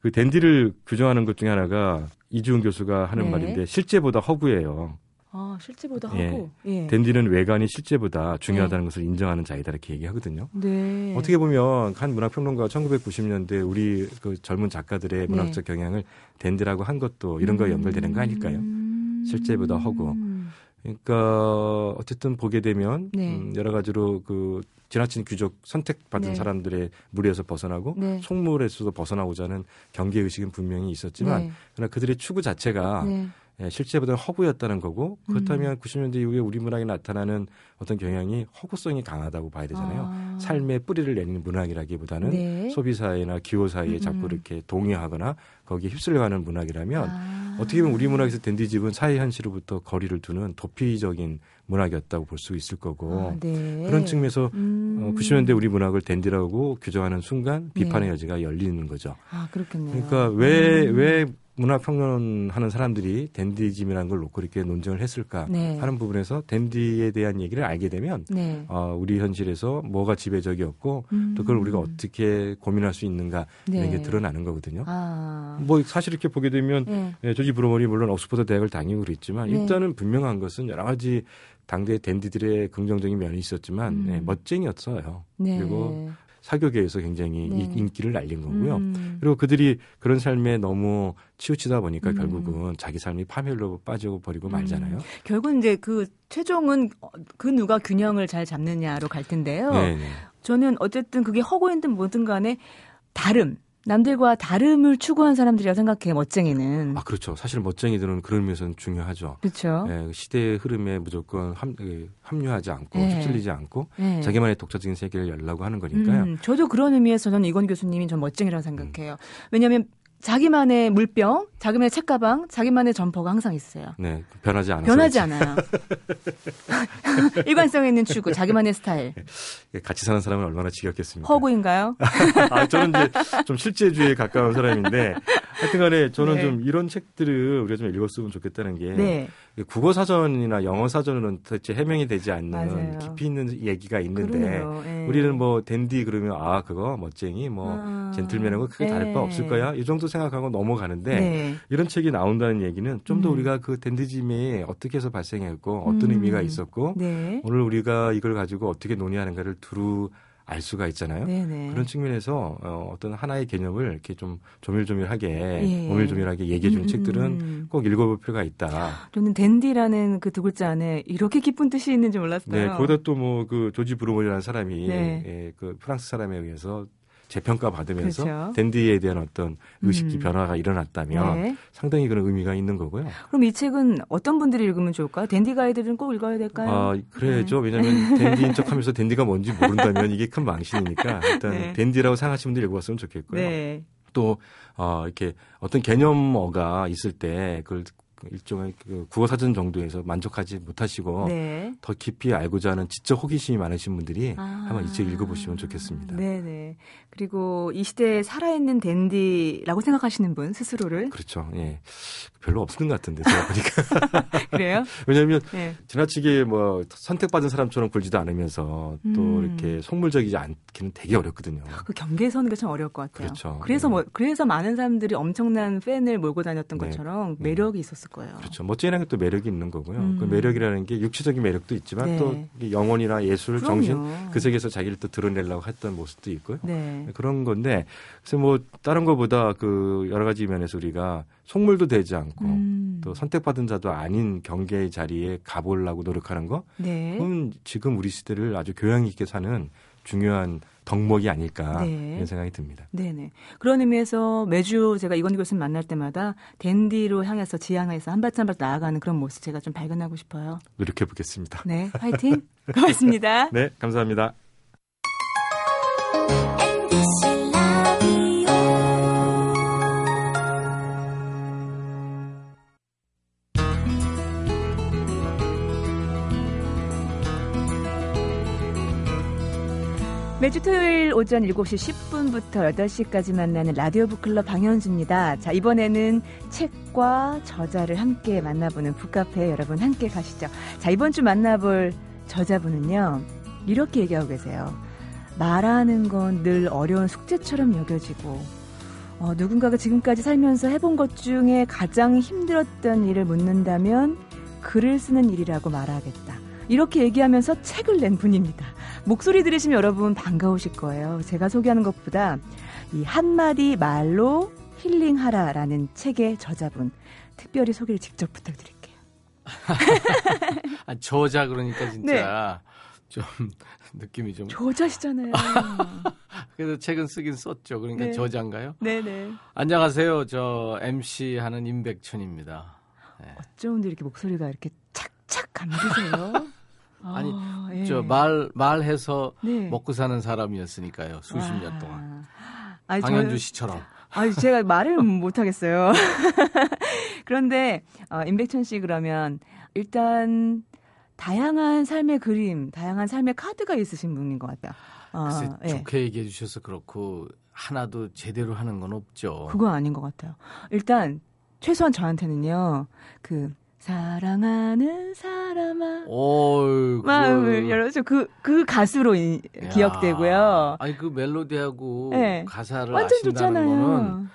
Speaker 2: 그 댄디를 규정하는 것 중에 하나가 이주은 교수가 하는
Speaker 1: 네.
Speaker 2: 말인데 실제보다 허구예요.
Speaker 1: 아, 실제보다
Speaker 2: 예.
Speaker 1: 하고. 예.
Speaker 2: 댄디는 외관이 실제보다 중요하다는 것을 인정하는 자이다 이렇게 얘기하거든요.
Speaker 1: 네.
Speaker 2: 어떻게 보면 한 문학평론가가 1990년대 우리 그 젊은 작가들의
Speaker 1: 네.
Speaker 2: 문학적 경향을 댄디라고 한 것도 이런 거에 연결되는 거 아닐까요?
Speaker 1: 음.
Speaker 2: 실제보다 허구. 그러니까 어쨌든 보게 되면
Speaker 1: 네.
Speaker 2: 음, 여러 가지로 그 지나친 귀족 선택받은
Speaker 1: 네.
Speaker 2: 사람들의 무리에서 벗어나고
Speaker 1: 네.
Speaker 2: 속물에서도 벗어나고자 하는 경계 의식은 분명히 있었지만
Speaker 1: 네.
Speaker 2: 그러나 그들의 추구 자체가
Speaker 1: 네.
Speaker 2: 예, 실제보다는 허구였다는 거고 그렇다면 90년대 이후에 우리 문학에 나타나는 어떤 경향이 허구성이 강하다고 봐야 되잖아요.
Speaker 1: 아.
Speaker 2: 삶의 뿌리를 내는 문학이라기보다는
Speaker 1: 네.
Speaker 2: 소비 사회나 기호 사회에
Speaker 1: 음,
Speaker 2: 자꾸
Speaker 1: 음.
Speaker 2: 이렇게 동의하거나 거기에 휩쓸려가는 문학이라면
Speaker 1: 아.
Speaker 2: 어떻게 보면 우리 문학에서 댄디집은 사회 현실로부터 거리를 두는 도피적인 문학이었다고 볼 수 있을 거고
Speaker 1: 아, 네.
Speaker 2: 그런 측면에서
Speaker 1: 음.
Speaker 2: 어, 90년대 우리 문학을 댄디라고 규정하는 순간 비판의
Speaker 1: 네.
Speaker 2: 여지가 열리는 거죠.
Speaker 1: 아, 그렇겠네요.
Speaker 2: 그러니까 왜
Speaker 1: 음.
Speaker 2: 왜 문학 평론하는 사람들이 댄디즘이라는 걸 놓고 이렇게 논쟁을 했을까
Speaker 1: 네.
Speaker 2: 하는 부분에서 댄디에 대한 얘기를 알게 되면
Speaker 1: 네.
Speaker 2: 어, 우리 현실에서 뭐가 지배적이었고
Speaker 1: 음.
Speaker 2: 또 그걸 우리가 어떻게 고민할 수 있는가 이런
Speaker 1: 네.
Speaker 2: 게 드러나는 거거든요.
Speaker 1: 아.
Speaker 2: 뭐 사실 이렇게 보게 되면
Speaker 1: 네.
Speaker 2: 예, 조지 브로머리 물론 옥스퍼드 대학을 다니고 그랬지만
Speaker 1: 네.
Speaker 2: 일단은 분명한 것은 여러 가지 당대 댄디들의 긍정적인 면이 있었지만
Speaker 1: 음.
Speaker 2: 예, 멋쟁이였어요.
Speaker 1: 네.
Speaker 2: 그리고 사교계에서 굉장히
Speaker 1: 네.
Speaker 2: 이- 인기를 날린 거고요.
Speaker 1: 음.
Speaker 2: 그리고 그들이 그런 삶에 너무 치우치다 보니까
Speaker 1: 음.
Speaker 2: 결국은 자기 삶이 파멸로 빠지고 버리고 말잖아요.
Speaker 1: 결국 이제 그 최종은 어, 그 누가 균형을 잘 잡느냐로 갈 텐데요.
Speaker 2: 네, 네.
Speaker 1: 저는 어쨌든 그게 허구이든 뭐든 간에 다름, 남들과 다름을 추구한 사람들이라 생각해요. 멋쟁이는.
Speaker 2: 아 그렇죠. 사실 멋쟁이들은 그런 면에서는 중요하죠.
Speaker 1: 그렇죠.
Speaker 2: 예, 시대의 흐름에 무조건 함, 예, 합류하지 않고
Speaker 1: 네.
Speaker 2: 휩쓸리지 않고
Speaker 1: 네.
Speaker 2: 자기만의 독자적인 세계를 열라고 하는 거니까요.
Speaker 1: 음, 저도 그런 의미에서 저는 이건 교수님이 전 멋쟁이라고 생각해요. 왜냐하면 자기만의 물병, 자기만의 책가방, 자기만의 점퍼가 항상 있어요.
Speaker 2: 네, 변하지 않아서
Speaker 1: 변하지 않아요. <laughs> 일관성 있는 추구, 자기만의 스타일.
Speaker 2: 예, 같이 사는 사람은 얼마나 지겹겠습니까?
Speaker 1: 허구인가요? <laughs>
Speaker 2: 아, 저는 이제 좀 실제주의에 가까운 사람인데 하여튼간에 저는
Speaker 1: 네.
Speaker 2: 좀 이런 책들을 우리가 좀 읽었으면 좋겠다는 게
Speaker 1: 네.
Speaker 2: 국어 사전이나 영어 사전으로는 도대체 해명이 되지 않는
Speaker 1: 맞아요.
Speaker 2: 깊이 있는 얘기가 있는데.
Speaker 1: 예.
Speaker 2: 우리는 뭐 댄디 그러면 아 그거 멋쟁이 뭐
Speaker 1: 아,
Speaker 2: 젠틀맨하고 크게 다를 바
Speaker 1: 예.
Speaker 2: 없을 거야 이 정도 생각하고 넘어가는데
Speaker 1: 네.
Speaker 2: 이런 책이 나온다는 얘기는 좀더
Speaker 1: 음.
Speaker 2: 우리가 그 댄디즘이 어떻게 해서 발생했고 어떤
Speaker 1: 음.
Speaker 2: 의미가 있었고
Speaker 1: 네.
Speaker 2: 오늘 우리가 이걸 가지고 어떻게 논의하는가를 두루 알 수가 있잖아요.
Speaker 1: 네네.
Speaker 2: 그런 측면에서 어, 어떤 하나의 개념을 이렇게 좀 조밀조밀하게
Speaker 1: 예.
Speaker 2: 오밀조밀하게 얘기해 주는
Speaker 1: 음,
Speaker 2: 책들은
Speaker 1: 음.
Speaker 2: 꼭 읽어볼 필요가 있다.
Speaker 1: 저는 댄디라는 그 두 글자 안에 이렇게 깊은 뜻이 있는지 몰랐어요.
Speaker 2: 네, 거기다 또 뭐 그 조지 브루머리라는 사람이
Speaker 1: 네.
Speaker 2: 예, 그 프랑스 사람에 의해서 재평가 받으면서
Speaker 1: 그렇죠.
Speaker 2: 댄디에 대한 어떤 의식기
Speaker 1: 음.
Speaker 2: 변화가 일어났다면
Speaker 1: 네.
Speaker 2: 상당히 그런 의미가 있는 거고요.
Speaker 1: 그럼 이 책은 어떤 분들이 읽으면 좋을까요? 댄디 가이드는 꼭 읽어야 될까요?
Speaker 2: 아, 그래야죠.
Speaker 1: 네.
Speaker 2: 왜냐하면 <laughs> 댄디인 척하면서 댄디가 뭔지 모른다면 이게 큰 망신이니까 일단
Speaker 1: 네.
Speaker 2: 댄디라고 생각하시는 분들 읽어봤으면 좋겠고요.
Speaker 1: 네.
Speaker 2: 또 어, 이렇게 어떤 개념어가 있을 때 그걸 일종의 그 국어 사전 정도에서 만족하지 못하시고
Speaker 1: 네.
Speaker 2: 더 깊이 알고자 하는 지적 호기심이 많으신 분들이
Speaker 1: 아.
Speaker 2: 한번 이 책 읽어보시면 좋겠습니다.
Speaker 1: 네네. 그리고 이 시대에 살아있는 댄디라고 생각하시는 분 스스로를
Speaker 2: 그렇죠. 예. 별로 없는 것 같은데 제가 보니까 <laughs>
Speaker 1: 그래요?
Speaker 2: 왜냐하면
Speaker 1: 네.
Speaker 2: 지나치게 뭐 선택받은 사람처럼 굴지도 않으면서 또
Speaker 1: 음.
Speaker 2: 이렇게 속물적이지 않기는 되게 어렵거든요.
Speaker 1: 그 경계선가 참 어려울 것 같아요.
Speaker 2: 그렇죠.
Speaker 1: 그래서
Speaker 2: 네.
Speaker 1: 뭐 그래서 많은 사람들이 엄청난 팬을 몰고 다녔던
Speaker 2: 네.
Speaker 1: 것처럼
Speaker 2: 네.
Speaker 1: 매력이 있었 을 거예요.
Speaker 2: 그렇죠. 멋쟁이라는 게 또 매력이 있는 거고요.
Speaker 1: 음.
Speaker 2: 그 매력이라는 게 육체적인 매력도 있지만
Speaker 1: 네.
Speaker 2: 또 영혼이나 예술,
Speaker 1: 그럼요.
Speaker 2: 정신 그 세계에서 자기를 또 드러내려고 했던 모습도 있고요.
Speaker 1: 네.
Speaker 2: 그런 건데 그래서 뭐 다른 것보다 그 여러 가지 면에서 우리가 속물도 되지 않고
Speaker 1: 음.
Speaker 2: 또 선택받은 자도 아닌 경계의 자리에 가보려고 노력하는 거
Speaker 1: 네.
Speaker 2: 그건 지금 우리 시대를 아주 교양 있게 사는 중요한 덕목이 아닐까
Speaker 1: 네.
Speaker 2: 이런 생각이 듭니다.
Speaker 1: 네네. 그런 의미에서 매주 제가 이건 교수님 만날 때마다 댄디로 향해서 지향해서 한 발짝 한 발짝 나아가는 그런 모습 제가 좀 발견하고 싶어요.
Speaker 2: 노력해 보겠습니다.
Speaker 1: 네, 화이팅! 고맙습니다. <laughs>
Speaker 2: 네, 감사합니다.
Speaker 1: 매주 토요일 오전 7시 10분부터 8시까지 만나는 라디오 북클럽 방현주입니다. 자, 이번에는 책과 저자를 함께 만나보는 북카페 여러분 함께 가시죠. 자, 이번 주 만나볼 저자분은요. 이렇게 얘기하고 계세요. 말하는 건 늘 어려운 숙제처럼 여겨지고 어, 누군가가 지금까지 살면서 해본 것 중에 가장 힘들었던 일을 묻는다면 글을 쓰는 일이라고 말하겠다. 이렇게 얘기하면서 책을 낸 분입니다. 목소리 들으시면 여러분 반가우실 거예요. 제가 소개하는 것보다 이 한마디 말로 힐링하라라는 책의 저자분 특별히 소개를 직접 부탁드릴게요. <laughs>
Speaker 3: 아, 저자 그러니까 진짜
Speaker 1: 네.
Speaker 3: 좀 <laughs> 느낌이 좀
Speaker 1: 저자시잖아요. <laughs>
Speaker 3: 그래도 책은 쓰긴 썼죠. 그러니까
Speaker 1: 네.
Speaker 3: 저자인가요?
Speaker 1: 네네.
Speaker 3: 안녕하세요. 저 MC 하는 임백천입니다. 네.
Speaker 1: 어쩌는데 이렇게 목소리가 이렇게 착착 감기세요?
Speaker 3: 아니,
Speaker 1: 아, 예.
Speaker 3: 저말 말해서
Speaker 1: 네.
Speaker 3: 먹고 사는 사람이었으니까요. 수십 년
Speaker 1: 와.
Speaker 3: 동안.
Speaker 1: 아니,
Speaker 3: 방현주 씨처럼.
Speaker 1: 아, 제가 말을 <laughs> 못 하겠어요. <laughs> 그런데 어, 임백천 씨 그러면 일단 다양한 삶의 그림, 다양한 삶의 카드가 있으신 분인 것 같아요. 어,
Speaker 3: 글쎄
Speaker 1: 예.
Speaker 3: 좋게 얘기해 주셔서 그렇고 하나도 제대로 하는 건 없죠.
Speaker 1: 그건 아닌 것 같아요. 일단 최소한 저한테는요. 그 사랑하는 사람아
Speaker 3: 어이,
Speaker 1: 마음을 열어줘 그그 가수로 이-
Speaker 3: 야.
Speaker 1: 기억되고요.
Speaker 3: 아니 그 멜로디하고
Speaker 1: 네.
Speaker 3: 가사를
Speaker 1: 완전
Speaker 3: 아신다는 거는
Speaker 1: 좋잖아요.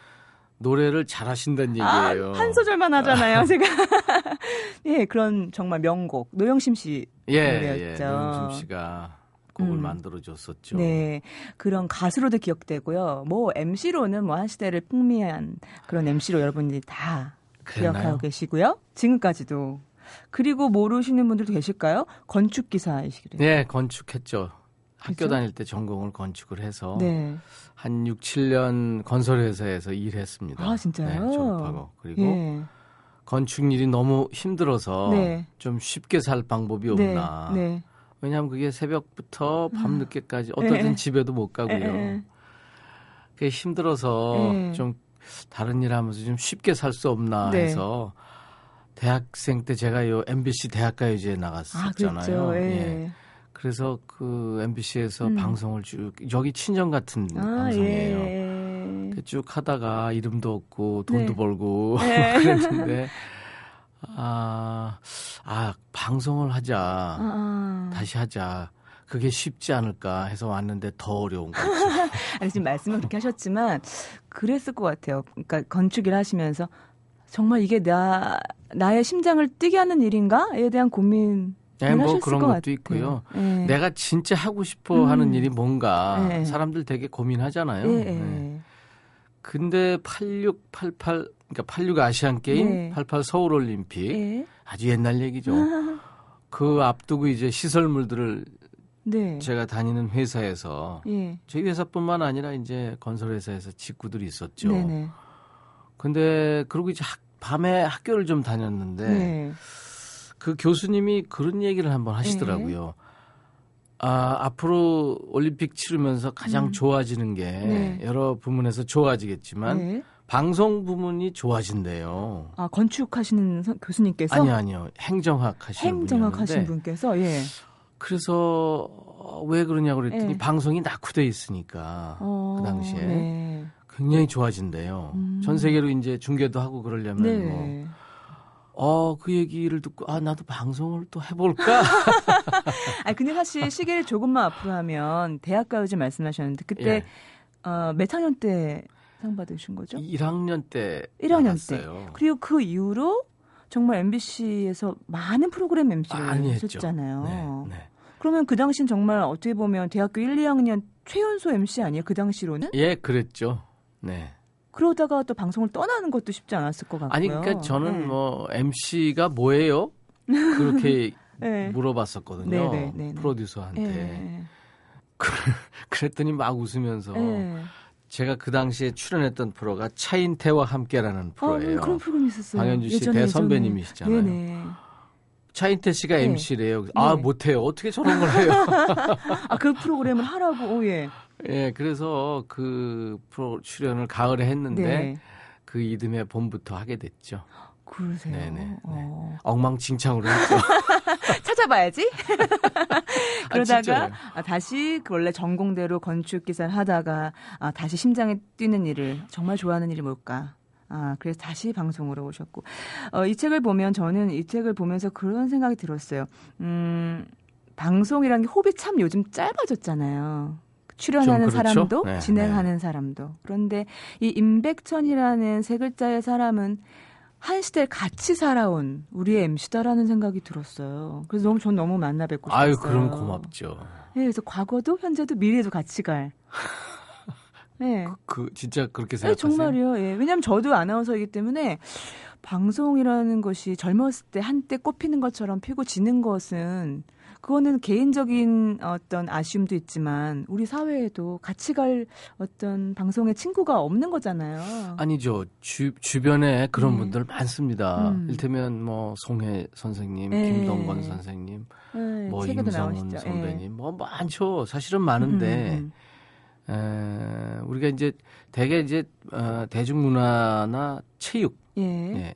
Speaker 3: 노래를 잘하신다는
Speaker 1: 아,
Speaker 3: 얘기예요.
Speaker 1: 한 소절만 하잖아요, 제가. <laughs> 예, 그런 정말 명곡 노영심 씨
Speaker 3: 예, 예.
Speaker 1: 노래였죠.
Speaker 3: 노영심 씨가 곡을
Speaker 1: 음.
Speaker 3: 만들어 줬었죠.
Speaker 1: 네, 그런 가수로도 기억되고요. 뭐 MC로는 뭐 한 시대를 풍미한 그런 MC로 여러분들이 다
Speaker 3: 그랬나요?
Speaker 1: 기억하고 계시고요. 지금까지도. 그리고 모르시는 분들도 계실까요? 건축 기사이시기도 해요.
Speaker 3: 네, 건축했죠. 학교
Speaker 1: 그죠?
Speaker 3: 다닐 때 전공을 건축을 해서
Speaker 1: 네.
Speaker 3: 한 6, 7년 건설회사에서 일했습니다.
Speaker 1: 아, 진짜요?
Speaker 3: 네, 졸업하고 그리고
Speaker 1: 예.
Speaker 3: 건축 일이 너무 힘들어서
Speaker 1: 네.
Speaker 3: 좀 쉽게 살 방법이
Speaker 1: 네.
Speaker 3: 없나.
Speaker 1: 네.
Speaker 3: 왜냐하면 그게 새벽부터 밤 늦게까지
Speaker 1: 예,
Speaker 3: 어떨 땐
Speaker 1: 예.
Speaker 3: 집에도 못 가고요.
Speaker 1: 예, 예.
Speaker 3: 그게 힘들어서
Speaker 1: 예.
Speaker 3: 좀 다른 일 하면서 좀 쉽게 살 수 없나
Speaker 1: 네.
Speaker 3: 해서 대학생 때 제가 요 MBC 대학가요제에
Speaker 1: 아,
Speaker 3: 나갔었잖아요.
Speaker 1: 그렇죠. 예.
Speaker 3: 예. 그래서 그 MBC에서
Speaker 1: 음.
Speaker 3: 방송을 쭉 여기 친정 같은
Speaker 1: 아,
Speaker 3: 방송이에요.
Speaker 1: 예.
Speaker 3: 그쭉 하다가 이름도 없고 돈도
Speaker 1: 네.
Speaker 3: 벌고 <laughs>
Speaker 1: 네.
Speaker 3: 그랬는데 아, 아 방송을 하자
Speaker 1: 아, 아.
Speaker 3: 다시 하자 그게 쉽지 않을까 해서 왔는데 더 어려운 거지. <laughs>
Speaker 1: 아니 지금 말씀을 그렇게 하셨지만 그랬을 것 같아요. 그러니까 건축일 하시면서 정말 이게 나 나의 심장을 뛰게 하는 일인가에 대한 고민.
Speaker 3: 네, 뭐 그런
Speaker 1: 것
Speaker 3: 것도
Speaker 1: 같아요.
Speaker 3: 있고요.
Speaker 1: 예.
Speaker 3: 내가 진짜 하고 싶어
Speaker 1: 음.
Speaker 3: 하는 일이 뭔가
Speaker 1: 네.
Speaker 3: 사람들 되게 고민하잖아요.
Speaker 1: 예, 예.
Speaker 3: 네. 근데 86, 88 그러니까 86 아시안 게임,
Speaker 1: 네.
Speaker 3: 88 서울 올림픽
Speaker 1: 예.
Speaker 3: 아주 옛날 얘기죠. <laughs> 그 앞두고 이제 시설물들을
Speaker 1: 네.
Speaker 3: 제가 다니는 회사에서
Speaker 1: 예.
Speaker 3: 저희 회사뿐만 아니라 이제 건설 회사에서 직구들이 있었죠.
Speaker 1: 네네.
Speaker 3: 근데 그리고 이제 학- 밤에 학교를 좀 다녔는데
Speaker 1: 네.
Speaker 3: 그 교수님이 그런 얘기를 한번 하시더라고요. 아, 앞으로 올림픽 치르면서 가장
Speaker 1: 음.
Speaker 3: 좋아지는 게
Speaker 1: 네.
Speaker 3: 여러 부문에서 좋아지겠지만
Speaker 1: 네.
Speaker 3: 방송 부문이 좋아진대요.
Speaker 1: 아 건축하시는 선- 교수님께서
Speaker 3: 아니요, 아니요. 행정학 하시는
Speaker 1: 행정학 하신
Speaker 3: 분이었는데
Speaker 1: 분께서 예.
Speaker 3: 그래서 어, 왜 그러냐고 그랬더니
Speaker 1: 네.
Speaker 3: 방송이 낙후돼 있으니까
Speaker 1: 어,
Speaker 3: 그 당시에
Speaker 1: 네.
Speaker 3: 굉장히 좋아진대요.
Speaker 1: 음.
Speaker 3: 전 세계로 이제 중계도 하고 그러려면 뭐
Speaker 1: 네.
Speaker 3: 어, 그 얘기를 듣고 아, 나도 방송을 또 해볼까? <laughs>
Speaker 1: 아 근데 사실 시계를 조금만 앞으로 하면 대학가요제 말씀하셨는데 그때
Speaker 3: 예.
Speaker 1: 어, 몇 학년 때 상 받으신 거죠?
Speaker 3: 1학년 때
Speaker 1: 1학년
Speaker 3: 받았어요.
Speaker 1: 그리고 그 이후로 정말 MBC에서 많은 프로그램 MC를. 하셨잖아요.
Speaker 3: 네, 네.
Speaker 1: 그러면 그 당시는 정말 어떻게 보면 대학교 1, 2학년 최연소 MC 아니에요? 그 당시로는?
Speaker 3: 예, 그랬죠. 네.
Speaker 1: 그러다가 또 방송을 떠나는 것도 쉽지 않았을 것 같고요.
Speaker 3: 아니 그러니까 저는
Speaker 1: 네.
Speaker 3: 뭐 MC가 뭐예요? 그렇게 <laughs>
Speaker 1: 네.
Speaker 3: 물어봤었거든요.
Speaker 1: 네, 네, 네, 네.
Speaker 3: 프로듀서한테.
Speaker 1: 예.
Speaker 3: 그랬더니 막 웃으면서
Speaker 1: 예.
Speaker 3: 제가 그 당시에 출연했던 프로가 차인태와 함께라는 프로예요.
Speaker 1: 어, 그런 프로그램이 있었어요.
Speaker 3: 방현주 씨
Speaker 1: 예전에,
Speaker 3: 대선배님이시잖아요.
Speaker 1: 예전에.
Speaker 3: 차인태 씨가
Speaker 1: 네.
Speaker 3: MC래요. 아
Speaker 1: 네.
Speaker 3: 못해요. 어떻게 저런 걸 해요? <laughs>
Speaker 1: 아, 그 프로그램을 하라고, 오, 예.
Speaker 3: 예, 그래서 그 프로 출연을 가을에 했는데
Speaker 1: 네.
Speaker 3: 그 이듬해 봄부터 하게 됐죠.
Speaker 1: 그러세요.
Speaker 3: 네네, 네.
Speaker 1: 어.
Speaker 3: 엉망진창으로 <laughs> 했죠.
Speaker 1: 찾아봐야지. <laughs> 그러다가
Speaker 3: 진짜요.
Speaker 1: 아, 다시 그 원래 전공대로 건축 기사를 하다가 아, 다시 심장에 뛰는 일을 정말 좋아하는 일이 뭘까? 아, 그래서 다시 방송으로 오셨고. 어, 이 책을 보면 저는 이 책을 보면서 그런 생각이 들었어요. 음, 방송이라는 게 호흡이 참 요즘 짧아졌잖아요. 출연하는
Speaker 3: 좀 그렇죠?
Speaker 1: 사람도
Speaker 3: 네,
Speaker 1: 진행하는 사람도. 그런데 이 임백천이라는 세 글자의 사람은 한 시대를 같이 살아온 우리의 MC다라는 생각이 들었어요. 그래서 너무 전 너무 만나 뵙고 싶었어요.
Speaker 3: 아유, 그럼 고맙죠.
Speaker 1: 네, 그래서 과거도 현재도 미래도 같이 갈. <laughs> 네.
Speaker 3: 그 진짜 그렇게
Speaker 1: 네,
Speaker 3: 생각하세요?
Speaker 1: 정말이요. 예. 왜냐하면 저도 아나운서이기 때문에 방송이라는 것이 젊었을 때 한때 꽃피는 것처럼 피고 지는 것은 그거는 개인적인 어떤 아쉬움도 있지만 우리 사회에도 같이 갈 어떤 방송의 친구가 없는 거잖아요.
Speaker 3: 아니죠. 주, 주변에 그런
Speaker 1: 네.
Speaker 3: 분들 많습니다.
Speaker 1: 음.
Speaker 3: 일테면 뭐 송혜 선생님,
Speaker 1: 네.
Speaker 3: 김동건 선생님,
Speaker 1: 네,
Speaker 3: 뭐 임성훈
Speaker 1: 나오시죠.
Speaker 3: 선배님,
Speaker 1: 예.
Speaker 3: 뭐 많죠. 사실은 많은데
Speaker 1: 음, 음,
Speaker 3: 에, 우리가 이제 대개 이제 어, 대중문화나 체육
Speaker 1: 예.
Speaker 3: 예.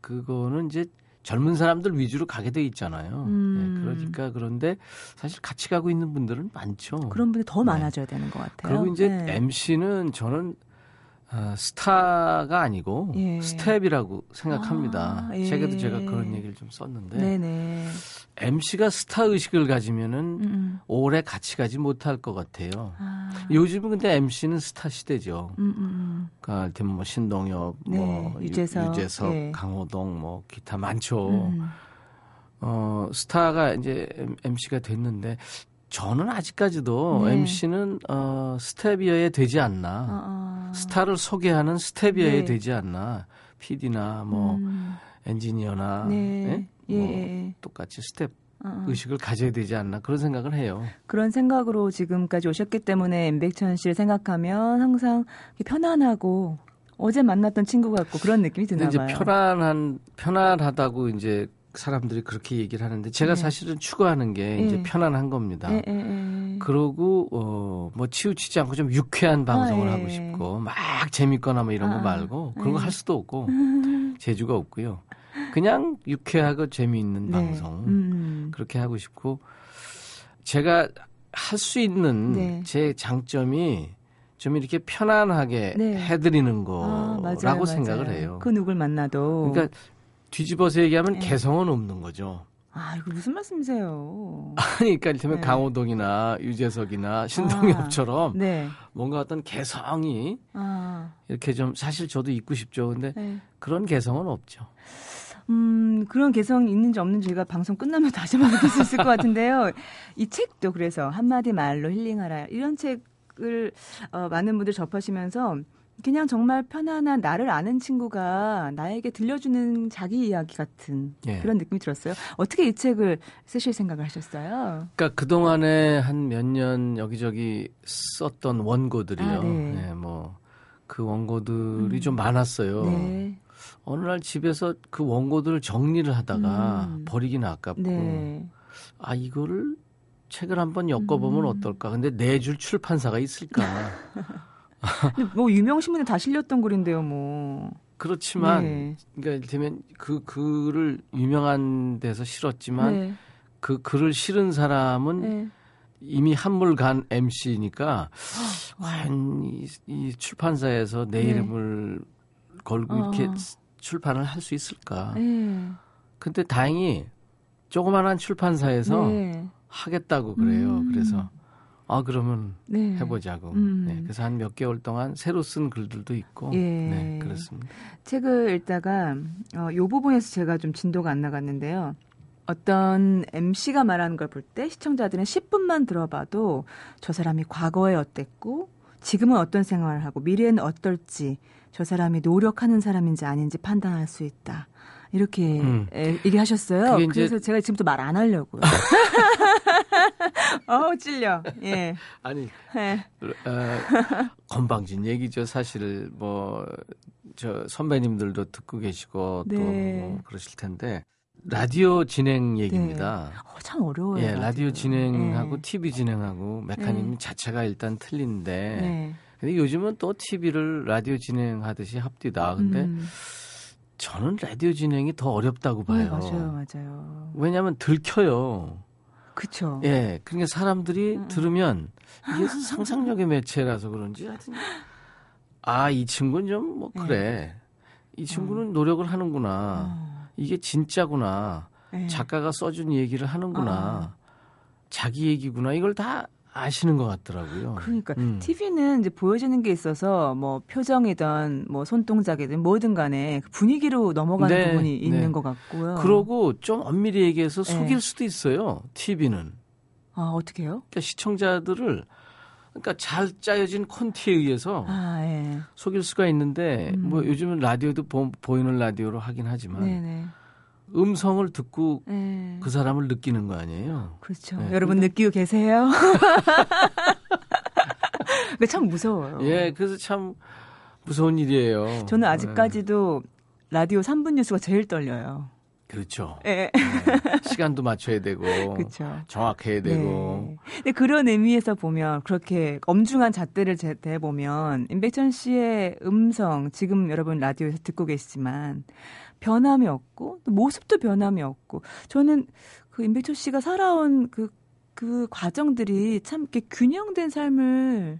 Speaker 3: 그거는 이제 젊은 사람들 위주로 가게 돼 있잖아요.
Speaker 1: 음.
Speaker 3: 예, 그러니까 그런데 사실 같이 가고 있는 분들은 많죠.
Speaker 1: 그런 분이 더
Speaker 3: 네.
Speaker 1: 많아져야 되는 것 같아요.
Speaker 3: 그리고 이제
Speaker 1: 네.
Speaker 3: MC는 저는 어, 스타가 아니고
Speaker 1: 예.
Speaker 3: 스텝이라고 생각합니다.
Speaker 1: 아, 예.
Speaker 3: 책에도 제가 그런 얘기를 좀 썼는데
Speaker 1: 네네.
Speaker 3: MC가 스타 의식을 가지면은
Speaker 1: 음, 음.
Speaker 3: 오래 같이 가지 못할 것 같아요.
Speaker 1: 아.
Speaker 3: 요즘은 근데 MC는 스타 시대죠.
Speaker 1: 음, 음,
Speaker 3: 그러니까 뭐 신동엽,
Speaker 1: 네,
Speaker 3: 뭐 유-
Speaker 1: 유재석,
Speaker 3: 유재석,
Speaker 1: 예.
Speaker 3: 강호동, 뭐 기타
Speaker 1: 음.
Speaker 3: 많죠.
Speaker 1: 음.
Speaker 3: 어 스타가 이제 MC가 됐는데 저는 아직까지도
Speaker 1: 네.
Speaker 3: MC는 어 스텝이어야 되지 않나.
Speaker 1: 아, 아.
Speaker 3: 스타를 소개하는 스텝이어야
Speaker 1: 네.
Speaker 3: 되지 않나. PD나 뭐
Speaker 1: 음.
Speaker 3: 엔지니어나
Speaker 1: 네.
Speaker 3: 예?
Speaker 1: 예,
Speaker 3: 뭐
Speaker 1: 예.
Speaker 3: 똑같이 스텝
Speaker 1: 아, 아.
Speaker 3: 의식을 가져야 되지 않나 그런 생각을 해요.
Speaker 1: 그런 생각으로 지금까지 오셨기 때문에 임백천 씨를 생각하면 항상 편안하고 어제 만났던 친구 같고 그런 느낌이 드나
Speaker 3: 이제
Speaker 1: 봐요.
Speaker 3: 편안한 편안하다고 이제 사람들이 그렇게 얘기를 하는데 제가
Speaker 1: 네.
Speaker 3: 사실은 추구하는 게
Speaker 1: 예.
Speaker 3: 이제 편안한 겁니다.
Speaker 1: 예, 예, 예.
Speaker 3: 그러고 어뭐 치우치지 않고 좀 유쾌한 방송을
Speaker 1: 아, 예.
Speaker 3: 하고 싶고 막 재밌거나 뭐 이런 거
Speaker 1: 아,
Speaker 3: 말고 그런 거
Speaker 1: 예.
Speaker 3: 할 수도 없고 <laughs> 재주가 없고요. 그냥 유쾌하고 재미있는
Speaker 1: 네.
Speaker 3: 방송
Speaker 1: 음.
Speaker 3: 그렇게 하고 싶고 제가 할 수 있는
Speaker 1: 네.
Speaker 3: 제 장점이 좀 이렇게 편안하게
Speaker 1: 네.
Speaker 3: 해드리는
Speaker 1: 아,
Speaker 3: 거라고
Speaker 1: 맞아요,
Speaker 3: 생각을
Speaker 1: 맞아요.
Speaker 3: 해요.
Speaker 1: 그 누굴 만나도.
Speaker 3: 그러니까 뒤집어서 얘기하면
Speaker 1: 네.
Speaker 3: 개성은 없는 거죠.
Speaker 1: 아, 이거 무슨 말씀이세요?
Speaker 3: 그러니까 이를테면
Speaker 1: 네.
Speaker 3: 강호동이나 유재석이나 신동엽처럼
Speaker 1: 네.
Speaker 3: 뭔가 어떤 개성이
Speaker 1: 아,
Speaker 3: 이렇게 좀 사실 저도 있고 싶죠. 근데
Speaker 1: 네.
Speaker 3: 그런 개성은 없죠.
Speaker 1: 음, 그런 개성이 있는지 없는지 저희가 방송 끝나면 <laughs> 다시 한번 느낄 수 있을 것 같은데요. 이 책도 그래서 한마디 말로 힐링하라. 이런 책을 어, 많은 분들 접하시면서 그냥 정말 편안한 나를 아는 친구가 나에게 들려주는 자기 이야기 같은
Speaker 3: 예.
Speaker 1: 그런 느낌이 들었어요. 어떻게 이 책을 쓰실 생각을 하셨어요?
Speaker 3: 그러니까 그 동안에 한 몇 년 여기저기 썼던 원고들이요.
Speaker 1: 아, 네.
Speaker 3: 예, 뭐, 그 원고들이
Speaker 1: 음.
Speaker 3: 좀 많았어요.
Speaker 1: 네.
Speaker 3: 어느 날 집에서 그 원고들을 정리를 하다가
Speaker 1: 음.
Speaker 3: 버리긴 아깝고,
Speaker 1: 네.
Speaker 3: 아, 이거를 책을 한번 엮어보면
Speaker 1: 음.
Speaker 3: 어떨까. 근데 내줄 출판사가 있을까. <laughs>
Speaker 1: 근데 뭐 유명 신문에 다 실렸던 글인데요, 뭐.
Speaker 3: 그렇지만,
Speaker 1: 네.
Speaker 3: 그러니까 이를테면 그 글을 유명한 데서 실었지만,
Speaker 1: 네.
Speaker 3: 그 글을 실은 사람은
Speaker 1: 네.
Speaker 3: 이미 한물 간 MC니까 <gasps> 과연 이, 이 출판사에서 내
Speaker 1: 네.
Speaker 3: 이름을 걸고
Speaker 1: 어.
Speaker 3: 이렇게 출판을 할 수 있을까?
Speaker 1: 네.
Speaker 3: 근데 다행히 조그만한 출판사에서
Speaker 1: 네.
Speaker 3: 하겠다고 그래요.
Speaker 1: 음.
Speaker 3: 그래서 아 그러면
Speaker 1: 네.
Speaker 3: 해보자고.
Speaker 1: 음.
Speaker 3: 네, 그래서 한 몇 개월 동안 새로 쓴 글들도 있고,
Speaker 1: 예.
Speaker 3: 네 그렇습니다.
Speaker 1: 책을 읽다가 어, 요 부분에서 제가 좀 진도가 안 나갔는데요. 어떤 MC가 말하는 걸 볼 때 시청자들은 10분만 들어봐도 저 사람이 과거에 어땠고 지금은 어떤 생활을 하고 미래에는 어떨지 저 사람이 노력하는 사람인지 아닌지 판단할 수 있다. 이렇게
Speaker 3: 음.
Speaker 1: 에, 얘기하셨어요. 그래서 제가 지금부터 말 안 하려고요. <laughs> <laughs> 어우 찔려. 예. <laughs>
Speaker 3: 아니
Speaker 1: 예.
Speaker 3: 어, 건방진 얘기죠. 사실 뭐 저 선배님들도 듣고 계시고
Speaker 1: 네.
Speaker 3: 또뭐 그러실 텐데 라디오 진행 얘기입니다.
Speaker 1: 어, 참 어려워요.
Speaker 3: 예, 라디오 진행하고
Speaker 1: 예.
Speaker 3: TV 진행하고 메커니즘
Speaker 1: 네.
Speaker 3: 자체가 일단 틀린데
Speaker 1: 네.
Speaker 3: 근데 요즘은 또 TV를 라디오 진행하듯이 합디다. 근데
Speaker 1: 음.
Speaker 3: 저는 라디오 진행이 더 어렵다고
Speaker 1: 네,
Speaker 3: 봐요.
Speaker 1: 맞아요, 맞아요.
Speaker 3: 왜냐하면 들켜요.
Speaker 1: 그쵸.
Speaker 3: 예, 그러니까 사람들이
Speaker 1: 음, 음.
Speaker 3: 들으면 이게 <laughs> 상상력의 매체라서 그런지 하여튼 아, 이 친구는 좀 뭐 그래. 이 친구는 노력을 하는구나.
Speaker 1: 네. 어,
Speaker 3: 이게 진짜구나.
Speaker 1: 네.
Speaker 3: 작가가 써준 얘기를 하는구나. 자기 얘기구나. 이걸 다 아시는 것 같더라고요.
Speaker 1: 그러니까
Speaker 3: 음.
Speaker 1: TV는 이제 보여지는 게 있어서 뭐 표정이든 뭐 손동작이든 뭐든 간에 그 분위기로 넘어가는
Speaker 3: 네,
Speaker 1: 부분이
Speaker 3: 네.
Speaker 1: 있는 것 같고요.
Speaker 3: 그러고 좀 엄밀히 얘기해서
Speaker 1: 네.
Speaker 3: 속일 수도 있어요. TV는.
Speaker 1: 아 어떻게요?
Speaker 3: 그러니까 시청자들을 그러니까 잘 짜여진 콘티에 의해서
Speaker 1: 아 예.
Speaker 3: 속일 수가 있는데
Speaker 1: 음.
Speaker 3: 뭐 요즘은 라디오도 보, 보이는 라디오로 하긴 하지만
Speaker 1: 네네.
Speaker 3: 음성을 듣고
Speaker 1: 네.
Speaker 3: 그 사람을 느끼는 거 아니에요.
Speaker 1: 그렇죠.
Speaker 3: 네.
Speaker 1: 여러분 느끼고 계세요? <laughs> 그참 무서워요.
Speaker 3: 예, 그래서 참 무서운 일이에요.
Speaker 1: 저는
Speaker 3: 예.
Speaker 1: 아직까지도 라디오 3분 뉴스가 제일 떨려요.
Speaker 3: 그렇죠.
Speaker 1: 예.
Speaker 3: 네. 시간도 맞춰야 되고 <laughs>
Speaker 1: 그렇죠.
Speaker 3: 정확해야 되고
Speaker 1: 네. 근데 그런 의미에서 보면 그렇게 엄중한 잣대를 대 보면 임백천 씨의 음성 지금 여러분 라디오에서 듣고 계시지만 변함이 없고 또 모습도 변함이 없고 저는 그 임백천 씨가 살아온 그, 그 과정들이 참 이렇게 균형된 삶을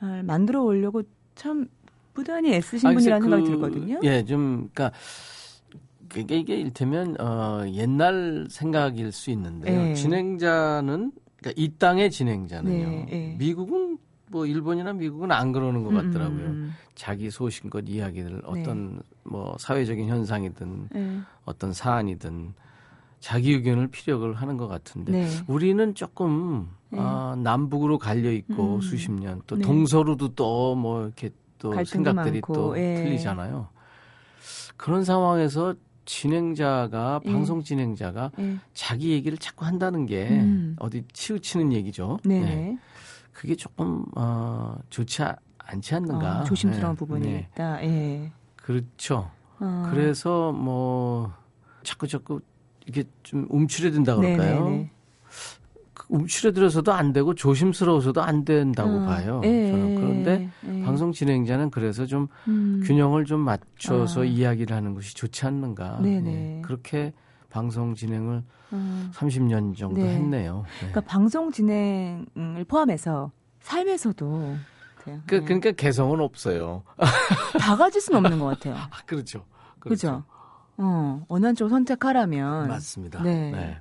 Speaker 1: 아, 만들어 오려고 참 부단히 애쓰신
Speaker 3: 아,
Speaker 1: 분이라는 생각이
Speaker 3: 그,
Speaker 1: 들거든요.
Speaker 3: 예, 좀 그러니까 그게 이게 일테면 어 옛날 생각일 수 있는데요.
Speaker 1: 네.
Speaker 3: 진행자는 그러니까 이 땅의 진행자는요.
Speaker 1: 네, 네.
Speaker 3: 미국은 뭐 일본이나 미국은 안 그러는 것 같더라고요.
Speaker 1: 음,
Speaker 3: 자기 소신껏 이야기들 어떤 뭐 사회적인 현상이든
Speaker 1: 음. 네.
Speaker 3: 어떤 사안이든 자기 의견을 피력을 하는 것 같은데
Speaker 1: 네.
Speaker 3: 우리는 조금
Speaker 1: 네.
Speaker 3: 아, 남북으로 갈려 있고
Speaker 1: 음.
Speaker 3: 수십 년또
Speaker 1: 네.
Speaker 3: 동서로도 또 뭐 이렇게 또 생각들이
Speaker 1: 많고,
Speaker 3: 또
Speaker 1: 예.
Speaker 3: 틀리잖아요. 그런 상황에서 진행자가
Speaker 1: 예.
Speaker 3: 방송 진행자가
Speaker 1: 네.
Speaker 3: 자기 얘기를 자꾸 한다는 게
Speaker 1: 음.
Speaker 3: 어디 치우치는 얘기죠.
Speaker 1: 네네.
Speaker 3: 네. 그게 조금 어, 좋지 아- 않지 않는가.
Speaker 1: 어, 조심스러운
Speaker 3: 네.
Speaker 1: 부분이
Speaker 3: 네.
Speaker 1: 있다. 예.
Speaker 3: 그렇죠.
Speaker 1: 어.
Speaker 3: 그래서 뭐 자꾸 자꾸 이게 좀 움츠려든다 그럴까요?
Speaker 1: 네네네.
Speaker 3: 그 움츠려들어서도 안 되고 조심스러워서도 안 된다고
Speaker 1: 어,
Speaker 3: 봐요.
Speaker 1: 예,
Speaker 3: 저는 그런데
Speaker 1: 예.
Speaker 3: 방송 진행자는 그래서 좀
Speaker 1: 음.
Speaker 3: 균형을 좀 맞춰서
Speaker 1: 아.
Speaker 3: 이야기를 하는 것이 좋지 않는가.
Speaker 1: 네네.
Speaker 3: 예. 그렇게 방송 진행을
Speaker 1: 어.
Speaker 3: 30년 정도
Speaker 1: 네.
Speaker 3: 했네요. 네.
Speaker 1: 그러니까 방송 진행을 포함해서 삶에서도. 그, 예.
Speaker 3: 그러니까 개성은 없어요. <laughs>
Speaker 1: 다 가질 수는 없는 것 같아요.
Speaker 3: 아, 그렇죠.
Speaker 1: 그죠? 어, 어느 한쪽 선택하라면.
Speaker 3: 맞습니다.
Speaker 1: 네.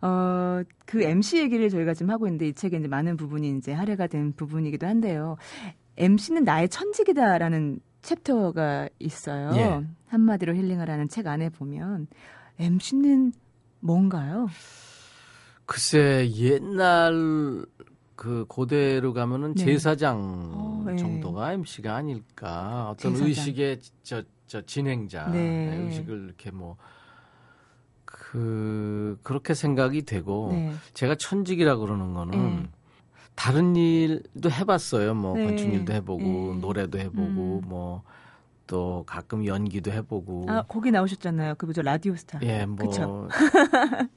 Speaker 3: 네.
Speaker 1: 어, 그 MC 얘기를 저희가 지금 하고 있는데 이 책에 이제 많은 부분이 이제 할애가 된 부분이기도 한데요. MC는 나의 천직이다라는 챕터가 있어요.
Speaker 3: 예.
Speaker 1: 한마디로 힐링하라는 책 안에 보면 MC는 뭔가요?
Speaker 3: 글쎄 옛날 그 고대로 가면은
Speaker 1: 네.
Speaker 3: 제사장
Speaker 1: 어, 네.
Speaker 3: 정도가 MC가 아닐까 어떤
Speaker 1: 제사장.
Speaker 3: 의식의 저, 저 진행자
Speaker 1: 네.
Speaker 3: 네, 의식을 이렇게 뭐 그 그렇게 생각이 되고
Speaker 1: 네.
Speaker 3: 제가 천직이라 그러는 거는
Speaker 1: 네.
Speaker 3: 다른 일도 해봤어요 뭐
Speaker 1: 네.
Speaker 3: 건축 일도 해보고
Speaker 1: 네.
Speaker 3: 노래도 해보고
Speaker 1: 음.
Speaker 3: 뭐또 가끔 연기도 해보고
Speaker 1: 아, 거기 나오셨잖아요. 그 뭐죠? 라디오스타.
Speaker 3: 예, 뭐
Speaker 1: 그쵸? <laughs>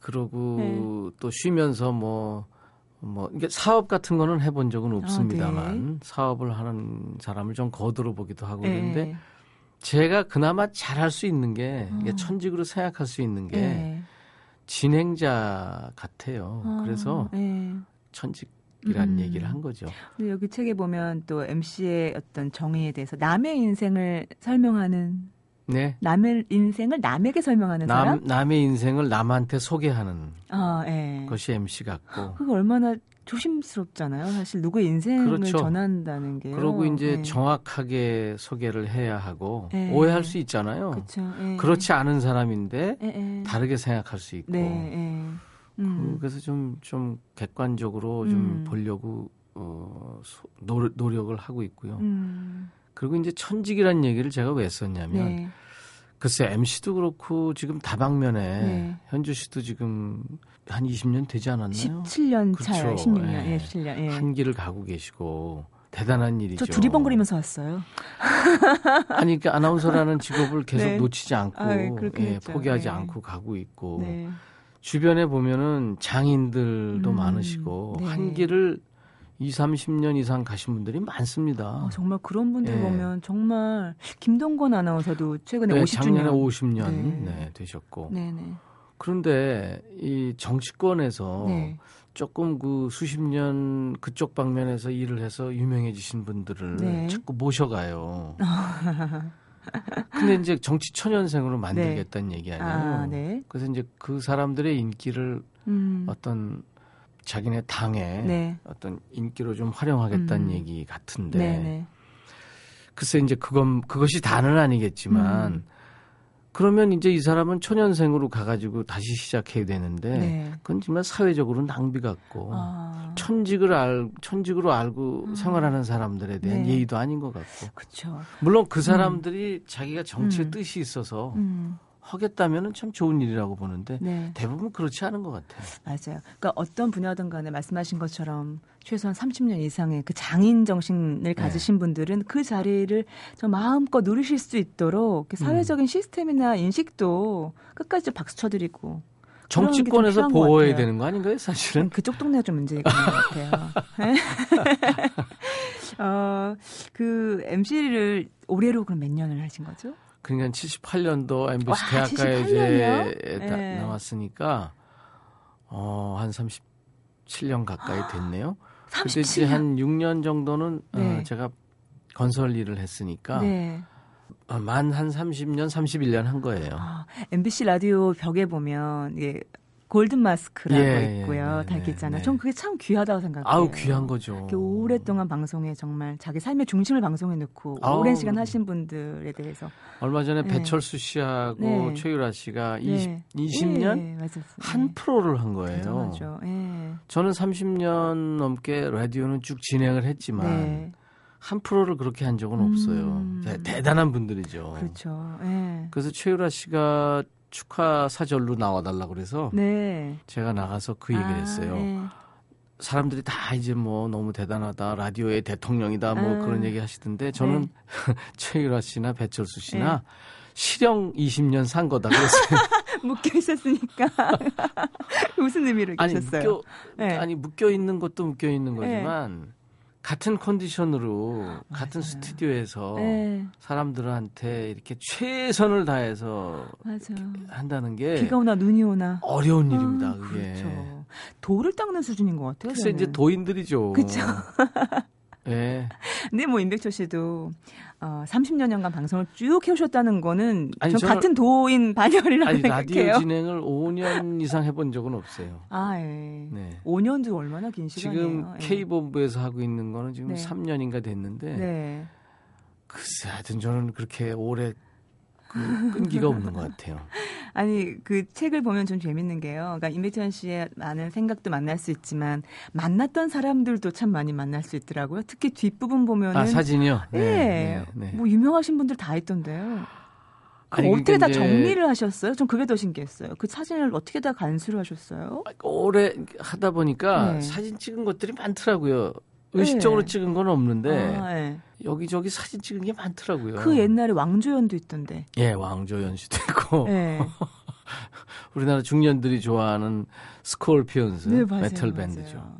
Speaker 3: 그러고
Speaker 1: 네.
Speaker 3: 또 쉬면서 뭐뭐 이게 사업 같은 거는 해본 적은 없습니다만
Speaker 1: 네.
Speaker 3: 사업을 하는 사람을 좀 거들어 보기도 하고
Speaker 1: 네.
Speaker 3: 그런데 제가 그나마 잘할 수 있는 게
Speaker 1: 어.
Speaker 3: 천직으로 생각할 수 있는 게
Speaker 1: 네.
Speaker 3: 진행자 같아요.
Speaker 1: 아,
Speaker 3: 그래서
Speaker 1: 네.
Speaker 3: 천직 이란
Speaker 1: 음.
Speaker 3: 얘기를 한 거죠.
Speaker 1: 근데 여기 책에 보면 또 MC의 어떤 정의에 대해서 남의 인생을 설명하는
Speaker 3: 네.
Speaker 1: 남의 인생을 남에게 설명하는
Speaker 3: 남
Speaker 1: 사람?
Speaker 3: 남의 인생을 남한테 소개하는
Speaker 1: 아, 예.
Speaker 3: 것이 MC 같고
Speaker 1: 그거 얼마나 조심스럽잖아요. 사실 누구의 인생을
Speaker 3: 그렇죠.
Speaker 1: 전한다는 게요.
Speaker 3: 그러고 이제
Speaker 1: 예.
Speaker 3: 정확하게 소개를 해야 하고
Speaker 1: 네.
Speaker 3: 오해할 수 있잖아요.
Speaker 1: 그렇죠. 예.
Speaker 3: 그렇지 않은 사람인데
Speaker 1: 예, 예.
Speaker 3: 다르게 생각할 수 있고
Speaker 1: 네, 예. 음.
Speaker 3: 그- 그래서 좀좀 객관적으로 좀
Speaker 1: 음.
Speaker 3: 보려고 어, 소- 노, 노력을 하고 있고요.
Speaker 1: 음.
Speaker 3: 그리고 이제 천직이라는 얘기를 제가 왜 썼냐면
Speaker 1: 네.
Speaker 3: 글쎄 MC도 그렇고 지금 다방면에
Speaker 1: 네.
Speaker 3: 현주 씨도 지금 한 20년 되지 않았나요?
Speaker 1: 17년 차요.
Speaker 3: 그렇죠.
Speaker 1: 16년.
Speaker 3: 예.
Speaker 1: 예, 17년. 예.
Speaker 3: 한 길을 가고 계시고 대단한 일이죠.
Speaker 1: 저 두리번거리면서 왔어요. <laughs>
Speaker 3: 아니 그러니까 아나운서라는 직업을 계속
Speaker 1: 네.
Speaker 3: 놓치지 않고
Speaker 1: 아, 예,
Speaker 3: 예. 포기하지
Speaker 1: 네.
Speaker 3: 않고 가고 있고
Speaker 1: 네.
Speaker 3: 주변에 보면은 장인들도
Speaker 1: 음,
Speaker 3: 많으시고
Speaker 1: 네.
Speaker 3: 한 길을 2, 30년 이상 가신 분들이 많습니다.
Speaker 1: 어, 정말 그런 분들
Speaker 3: 예.
Speaker 1: 보면 정말 김동건 아나운서도 최근에
Speaker 3: 네,
Speaker 1: 50주년.
Speaker 3: 작년에 50년
Speaker 1: 네.
Speaker 3: 네, 되셨고
Speaker 1: 네네.
Speaker 3: 그런데 이 정치권에서
Speaker 1: 네.
Speaker 3: 조금 그 수십 년 그쪽 방면에서 일을 해서 유명해지신 분들을
Speaker 1: 네.
Speaker 3: 자꾸 모셔가요. <laughs> 근데 이제 정치 천연생으로 만들겠다는 얘기 아니에요.
Speaker 1: 아, 네.
Speaker 3: 그래서 이제 그 사람들의 인기를
Speaker 1: 음.
Speaker 3: 어떤 자기네 당에
Speaker 1: 네.
Speaker 3: 어떤 인기로 좀 활용하겠다는
Speaker 1: 음.
Speaker 3: 얘기 같은데
Speaker 1: 네네.
Speaker 3: 글쎄 이제 그건 그것이 다는 아니겠지만
Speaker 1: 음.
Speaker 3: 그러면 이제 이 사람은 초년생으로 가가지고 다시 시작해야 되는데
Speaker 1: 네.
Speaker 3: 그건 정말 사회적으로 낭비 같고
Speaker 1: 아.
Speaker 3: 천직을 알 천직으로 알고
Speaker 1: 음.
Speaker 3: 생활하는 사람들에 대한
Speaker 1: 네.
Speaker 3: 예의도 아닌 것 같고
Speaker 1: 그쵸.
Speaker 3: 물론 그 사람들이 자기가 정치에
Speaker 1: 음.
Speaker 3: 뜻이 있어서
Speaker 1: 음.
Speaker 3: 하겠다면은 참 좋은 일이라고 보는데
Speaker 1: 네.
Speaker 3: 대부분 그렇지 않은 것 같아요.
Speaker 1: 맞아요. 그러니까 어떤 분야든 간에 말씀하신 것처럼 최소한 30년 이상의 그 장인 정신을
Speaker 3: 네.
Speaker 1: 가지신 분들은 그 자리를 좀 마음껏 누리실 수 있도록
Speaker 3: 음.
Speaker 1: 그 사회적인 시스템이나 인식도 끝까지 좀 박수 쳐드리고
Speaker 3: 정치권에서 보호해야. 되는 거 아닌가요, 사실은?
Speaker 1: 그쪽 동네가 좀 있는 것 같아요. <laughs> 어, 그 MC를 올해로 그럼 몇 년을 하신 거죠?
Speaker 3: 그러니까 78년도 MBC
Speaker 1: 와,
Speaker 3: 대학가에
Speaker 1: 78
Speaker 3: 이제
Speaker 1: 년이요? 네.
Speaker 3: 나왔으니까 어, 한 37년 가까이 됐네요. <gasps> 그때
Speaker 1: 37
Speaker 3: 이제
Speaker 1: 년.
Speaker 3: 한 6년 정도는
Speaker 1: 네.
Speaker 3: 어, 제가 건설 일을 했으니까
Speaker 1: 네.
Speaker 3: 어, 만한 30년, 31년 한 거예요.
Speaker 1: 아, MBC 라디오 벽에 보면 이게 골든 마스크라고
Speaker 3: 예,
Speaker 1: 있고요.
Speaker 3: 예,
Speaker 1: 다 이렇게
Speaker 3: 네,
Speaker 1: 있잖아요.
Speaker 3: 네.
Speaker 1: 전 그게 참 귀하다고 생각해요.
Speaker 3: 아우 귀한 거죠.
Speaker 1: 오랫동안 방송에 정말 자기 삶의 중심을 방송에 넣고
Speaker 3: 아우,
Speaker 1: 오랜 시간 하신 분들에 대해서
Speaker 3: 얼마 전에
Speaker 1: 네.
Speaker 3: 배철수 씨하고
Speaker 1: 네.
Speaker 3: 최유라 씨가
Speaker 1: 네.
Speaker 3: 20, 20년
Speaker 1: 네, 맞았어요.
Speaker 3: 한 프로를 한 거예요.
Speaker 1: 예.
Speaker 3: 저는 30년 넘게 라디오는 쭉 진행을 했지만
Speaker 1: 네.
Speaker 3: 한 프로를 그렇게 한 적은
Speaker 1: 음.
Speaker 3: 없어요. 대- 대단한 분들이죠.
Speaker 1: 그렇죠. 예.
Speaker 3: 그래서 최유라 씨가 축하 사절로 나와달라 그래서
Speaker 1: 네.
Speaker 3: 제가 나가서 그 얘기를
Speaker 1: 아,
Speaker 3: 했어요.
Speaker 1: 예.
Speaker 3: 사람들이 다 이제 뭐 너무 대단하다 라디오의 대통령이다 뭐
Speaker 1: 아.
Speaker 3: 그런 얘기 하시던데 저는
Speaker 1: 네. <laughs>
Speaker 3: 최유라 씨나 배철수 씨나 실형 20년 산 거다 그랬어요. <laughs>
Speaker 1: 묶여 있었으니까 <laughs> 무슨 의미를
Speaker 3: 아니
Speaker 1: 주셨어요?
Speaker 3: 묶여
Speaker 1: 네.
Speaker 3: 아니 묶여 있는 것도 묶여 있는 거지만 같은 컨디션으로 같은
Speaker 1: 맞아요.
Speaker 3: 스튜디오에서
Speaker 1: 네,
Speaker 3: 사람들한테 이렇게 최선을 다해서
Speaker 1: 맞아요.
Speaker 3: 한다는 게
Speaker 1: 비가 오나 눈이 오나
Speaker 3: 어려운 일입니다.
Speaker 1: 아,
Speaker 3: 그게.
Speaker 1: 그렇죠. 돌을 닦는 수준인 것 같아요. 저는.
Speaker 3: 이제 도인들이죠.
Speaker 1: 그쵸. <laughs>
Speaker 3: 예.
Speaker 1: 근데 뭐 임백철 씨도 어, 30년간 방송을 쭉 해오셨다는 거는
Speaker 3: 아니,
Speaker 1: 전
Speaker 3: 저는-
Speaker 1: 같은 도인 반열이라고
Speaker 3: 아니 라디오
Speaker 1: 생각해요.
Speaker 3: 진행을 5년 <laughs> 이상 해본 적은 없어요.
Speaker 1: 아, 예.
Speaker 3: 네.
Speaker 1: 5년도 얼마나 긴 시간이에요.
Speaker 3: 지금
Speaker 1: 예.
Speaker 3: K 본부에서 하고 있는 거는 지금
Speaker 1: 네.
Speaker 3: 3년인가 됐는데
Speaker 1: 네.
Speaker 3: 글쎄 하여튼 저는 그렇게 오래 그 끈기가 없는 것 같아요. <laughs>
Speaker 1: 아니 그 책을 보면 좀 재밌는 게요. 그러니까 임백천 씨의 많은 생각도 만날 수 있지만 만났던 사람들도 참 많이 만날 수 있더라고요. 특히 뒷부분 보면은
Speaker 3: 아 사진이요?
Speaker 1: 예,
Speaker 3: 네, 네.
Speaker 1: 뭐 유명하신 분들 다 있던데요. 그
Speaker 3: 아니,
Speaker 1: 어떻게 다 정리를 하셨어요? 전 그게 더 신기했어요. 그 사진을 어떻게 다 간수를 하셨어요?
Speaker 3: 오래 하다 보니까
Speaker 1: 네.
Speaker 3: 사진 찍은 것들이 많더라고요. 의식적으로
Speaker 1: 네.
Speaker 3: 찍은 건 없는데
Speaker 1: 아, 예.
Speaker 3: 여기저기 사진 찍은 게 많더라고요.
Speaker 1: 그 옛날에 왕조현도 있던데.
Speaker 3: 예, 왕조현 씨도 있고
Speaker 1: 예. <laughs>
Speaker 3: 우리나라 중년들이 좋아하는 스콜피언스
Speaker 1: 네, 맞아요.
Speaker 3: 메탈. 밴드죠.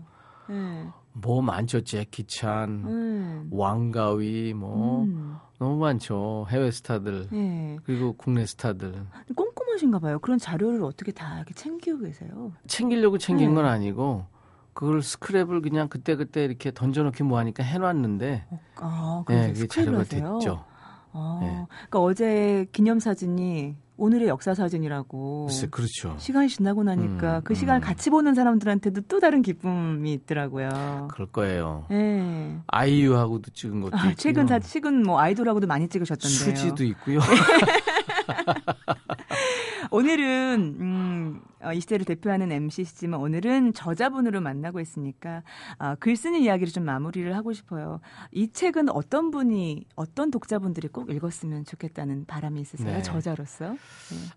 Speaker 1: 예.
Speaker 3: 뭐 많죠. 재키 찬,
Speaker 1: 음.
Speaker 3: 왕가위 뭐
Speaker 1: 음.
Speaker 3: 너무 많죠. 해외 스타들
Speaker 1: 예.
Speaker 3: 그리고 국내 스타들
Speaker 1: 꼼꼼하신가 봐요. 그런 자료를 어떻게 다 이렇게 챙기고 계세요?
Speaker 3: 챙기려고 챙긴
Speaker 1: 네.
Speaker 3: 건 아니고 그걸 스크랩을 그냥 그때 그때 이렇게 던져놓기 뭐하니까 해놨는데
Speaker 1: 아,
Speaker 3: 예, 그게 자료가
Speaker 1: 하세요?
Speaker 3: 됐죠.
Speaker 1: 아,
Speaker 3: 예.
Speaker 1: 그러니까 어제 기념 사진이 오늘의 역사 사진이라고.
Speaker 3: 글쎄 그렇죠.
Speaker 1: 시간이 지나고 나니까
Speaker 3: 음,
Speaker 1: 그 시간을
Speaker 3: 음.
Speaker 1: 같이 보는 사람들한테도 또 다른 기쁨이 있더라고요.
Speaker 3: 그럴 거예요.
Speaker 1: 예.
Speaker 3: 아이유하고도 찍은 것도
Speaker 1: 아. 최근 사 최근 뭐 아이돌하고도 많이 찍으셨던데요.
Speaker 3: 수지도 있고요. <laughs> <laughs>
Speaker 1: 오늘은 음, 어, 이 시대를 대표하는 MC시지만 오늘은 저자분으로 만나고 있으니까 아, 글 쓰는 이야기를 좀 마무리를 하고 싶어요. 이 책은 어떤 분이 어떤 독자분들이 꼭 읽었으면 좋겠다는 바람이 있으세요?
Speaker 3: 네.
Speaker 1: 저자로서.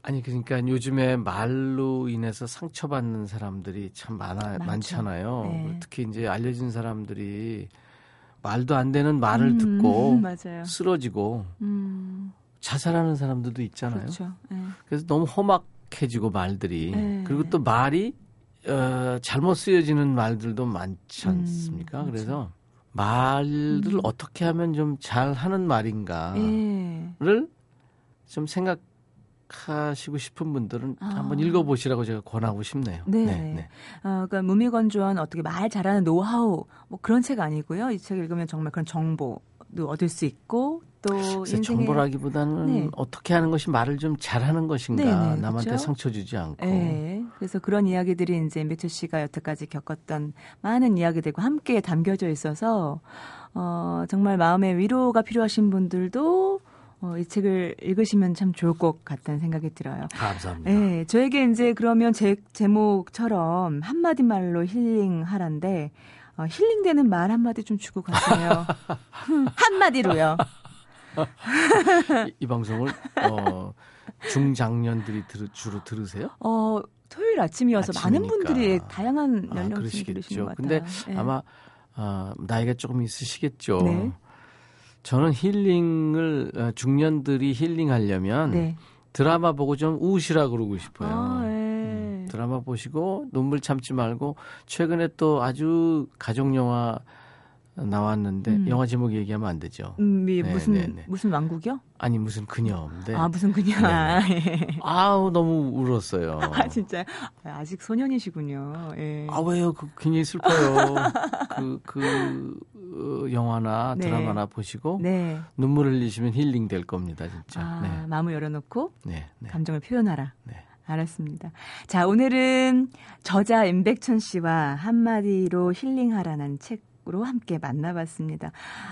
Speaker 3: 아니 그러니까 요즘에 말로 인해서 상처받는 사람들이 참 많아
Speaker 1: 많죠.
Speaker 3: 많잖아요.
Speaker 1: 네.
Speaker 3: 특히 이제 알려진 사람들이 말도 안 되는 말을
Speaker 1: 음,
Speaker 3: 듣고
Speaker 1: 맞아요.
Speaker 3: 쓰러지고
Speaker 1: 음,
Speaker 3: 자살하는 사람들도 있잖아요.
Speaker 1: 그렇죠. 예.
Speaker 3: 그래서 너무 험악해지고 말들이
Speaker 1: 네.
Speaker 3: 그리고 또 말이 어, 잘못 쓰여지는 말들도 많지
Speaker 1: 음,
Speaker 3: 않습니까?
Speaker 1: 그렇죠.
Speaker 3: 그래서 말을
Speaker 1: 음.
Speaker 3: 어떻게 하면 좀 잘하는 말인가를
Speaker 1: 예.
Speaker 3: 좀 생각 하시고 싶은 분들은
Speaker 1: 아.
Speaker 3: 한번 읽어보시라고 제가 권하고 싶네요.
Speaker 1: 네. 어, 그러니까 무미건조한 어떻게 말 잘하는 노하우 뭐 그런 책 아니고요. 이 책 읽으면 정말 그런 정보 도 얻을 수 있고 또 인생의
Speaker 3: 정보라기보다는
Speaker 1: 네.
Speaker 3: 어떻게 하는 것이 말을 좀 잘하는 것인가
Speaker 1: 네, 네,
Speaker 3: 남한테
Speaker 1: 그렇죠.
Speaker 3: 상처 주지 않고
Speaker 1: 네. 그래서 그런 이야기들이 이제 임백철 씨가 여태까지 겪었던 많은 이야기들과 함께 담겨져 있어서 어, 정말 마음의 위로가 필요하신 분들도 어, 이 책을 읽으시면 참 좋을 것 같다는 생각이 들어요.
Speaker 3: 감사합니다.
Speaker 1: 네, 저에게 이제 그러면 제 제목처럼 한마디 말로 힐링하란데 어, 힐링되는 말 한마디 좀 주고 가세요. <laughs> 한마디로요.
Speaker 3: 이, 이 방송을 어, 중장년들이 들, 주로 들으세요?
Speaker 1: 어, 토요일 아침이어서 많은
Speaker 3: 아침이니까.
Speaker 1: 분들이 다양한
Speaker 3: 아,
Speaker 1: 연령층이
Speaker 3: 그러시겠죠.
Speaker 1: 들으시는 것 같아요.
Speaker 3: 근데
Speaker 1: 예.
Speaker 3: 아마 아, 나이가 조금 있으시겠죠.
Speaker 1: 네.
Speaker 3: 저는 힐링을 어, 중년들이 힐링하려면
Speaker 1: 네.
Speaker 3: 드라마 보고 좀 우시라 그러고 싶어요.
Speaker 1: 아, 예.
Speaker 3: 음, 드라마 보시고 눈물 참지 말고 최근에 또 아주 가족 영화 나왔는데
Speaker 1: 음.
Speaker 3: 영화 제목 얘기하면 안 되죠.
Speaker 1: 음, 이
Speaker 3: 네,
Speaker 1: 무슨
Speaker 3: 네, 네.
Speaker 1: 무슨 왕국이요?
Speaker 3: 아니 무슨 그녀인데
Speaker 1: 아 무슨 그냥 <laughs>
Speaker 3: 아우 너무 울었어요. <laughs>
Speaker 1: 아 진짜 아직 소년이시군요. 예.
Speaker 3: 아 왜요? 그 굉장히 슬퍼요. <laughs> 그, 그, 어, 영화나
Speaker 1: 네.
Speaker 3: 드라마나 보시고
Speaker 1: 네.
Speaker 3: 눈물 흘리시면 힐링 될 겁니다, 진짜.
Speaker 1: 아,
Speaker 3: 네.
Speaker 1: 마음을 열어놓고
Speaker 3: 네. 네.
Speaker 1: 감정을 표현하라.
Speaker 3: 네.
Speaker 1: 알았습니다. 자, 오늘은 저자 임백천 씨와 한마디로 힐링하라는 책 으로 함께 만나봤습니다.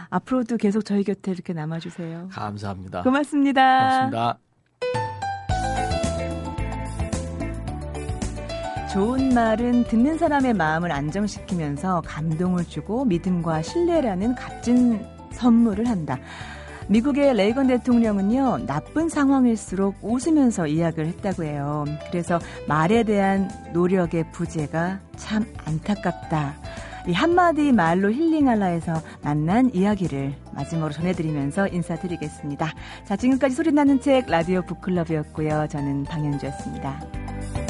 Speaker 1: 앞으로도 계속 저희 곁에 이렇게 남아주세요.
Speaker 3: 감사합니다.
Speaker 1: 고맙습니다.
Speaker 3: 고맙습니다.
Speaker 1: 좋은 말은 듣는 사람의 마음을 안정시키면서 감동을 주고 믿음과 신뢰라는 값진 선물을 한다. 미국의 레이건 대통령은요, 나쁜 상황일수록 웃으면서 이야기를 했다고 해요. 그래서 말에 대한 노력의 부재가 참 안타깝다. 이 한마디 말로 힐링할라 해서 만난 이야기를 마지막으로 전해드리면서 인사드리겠습니다. 자, 지금까지 소리나는 책 라디오 북클럽이었고요. 저는 방현주였습니다.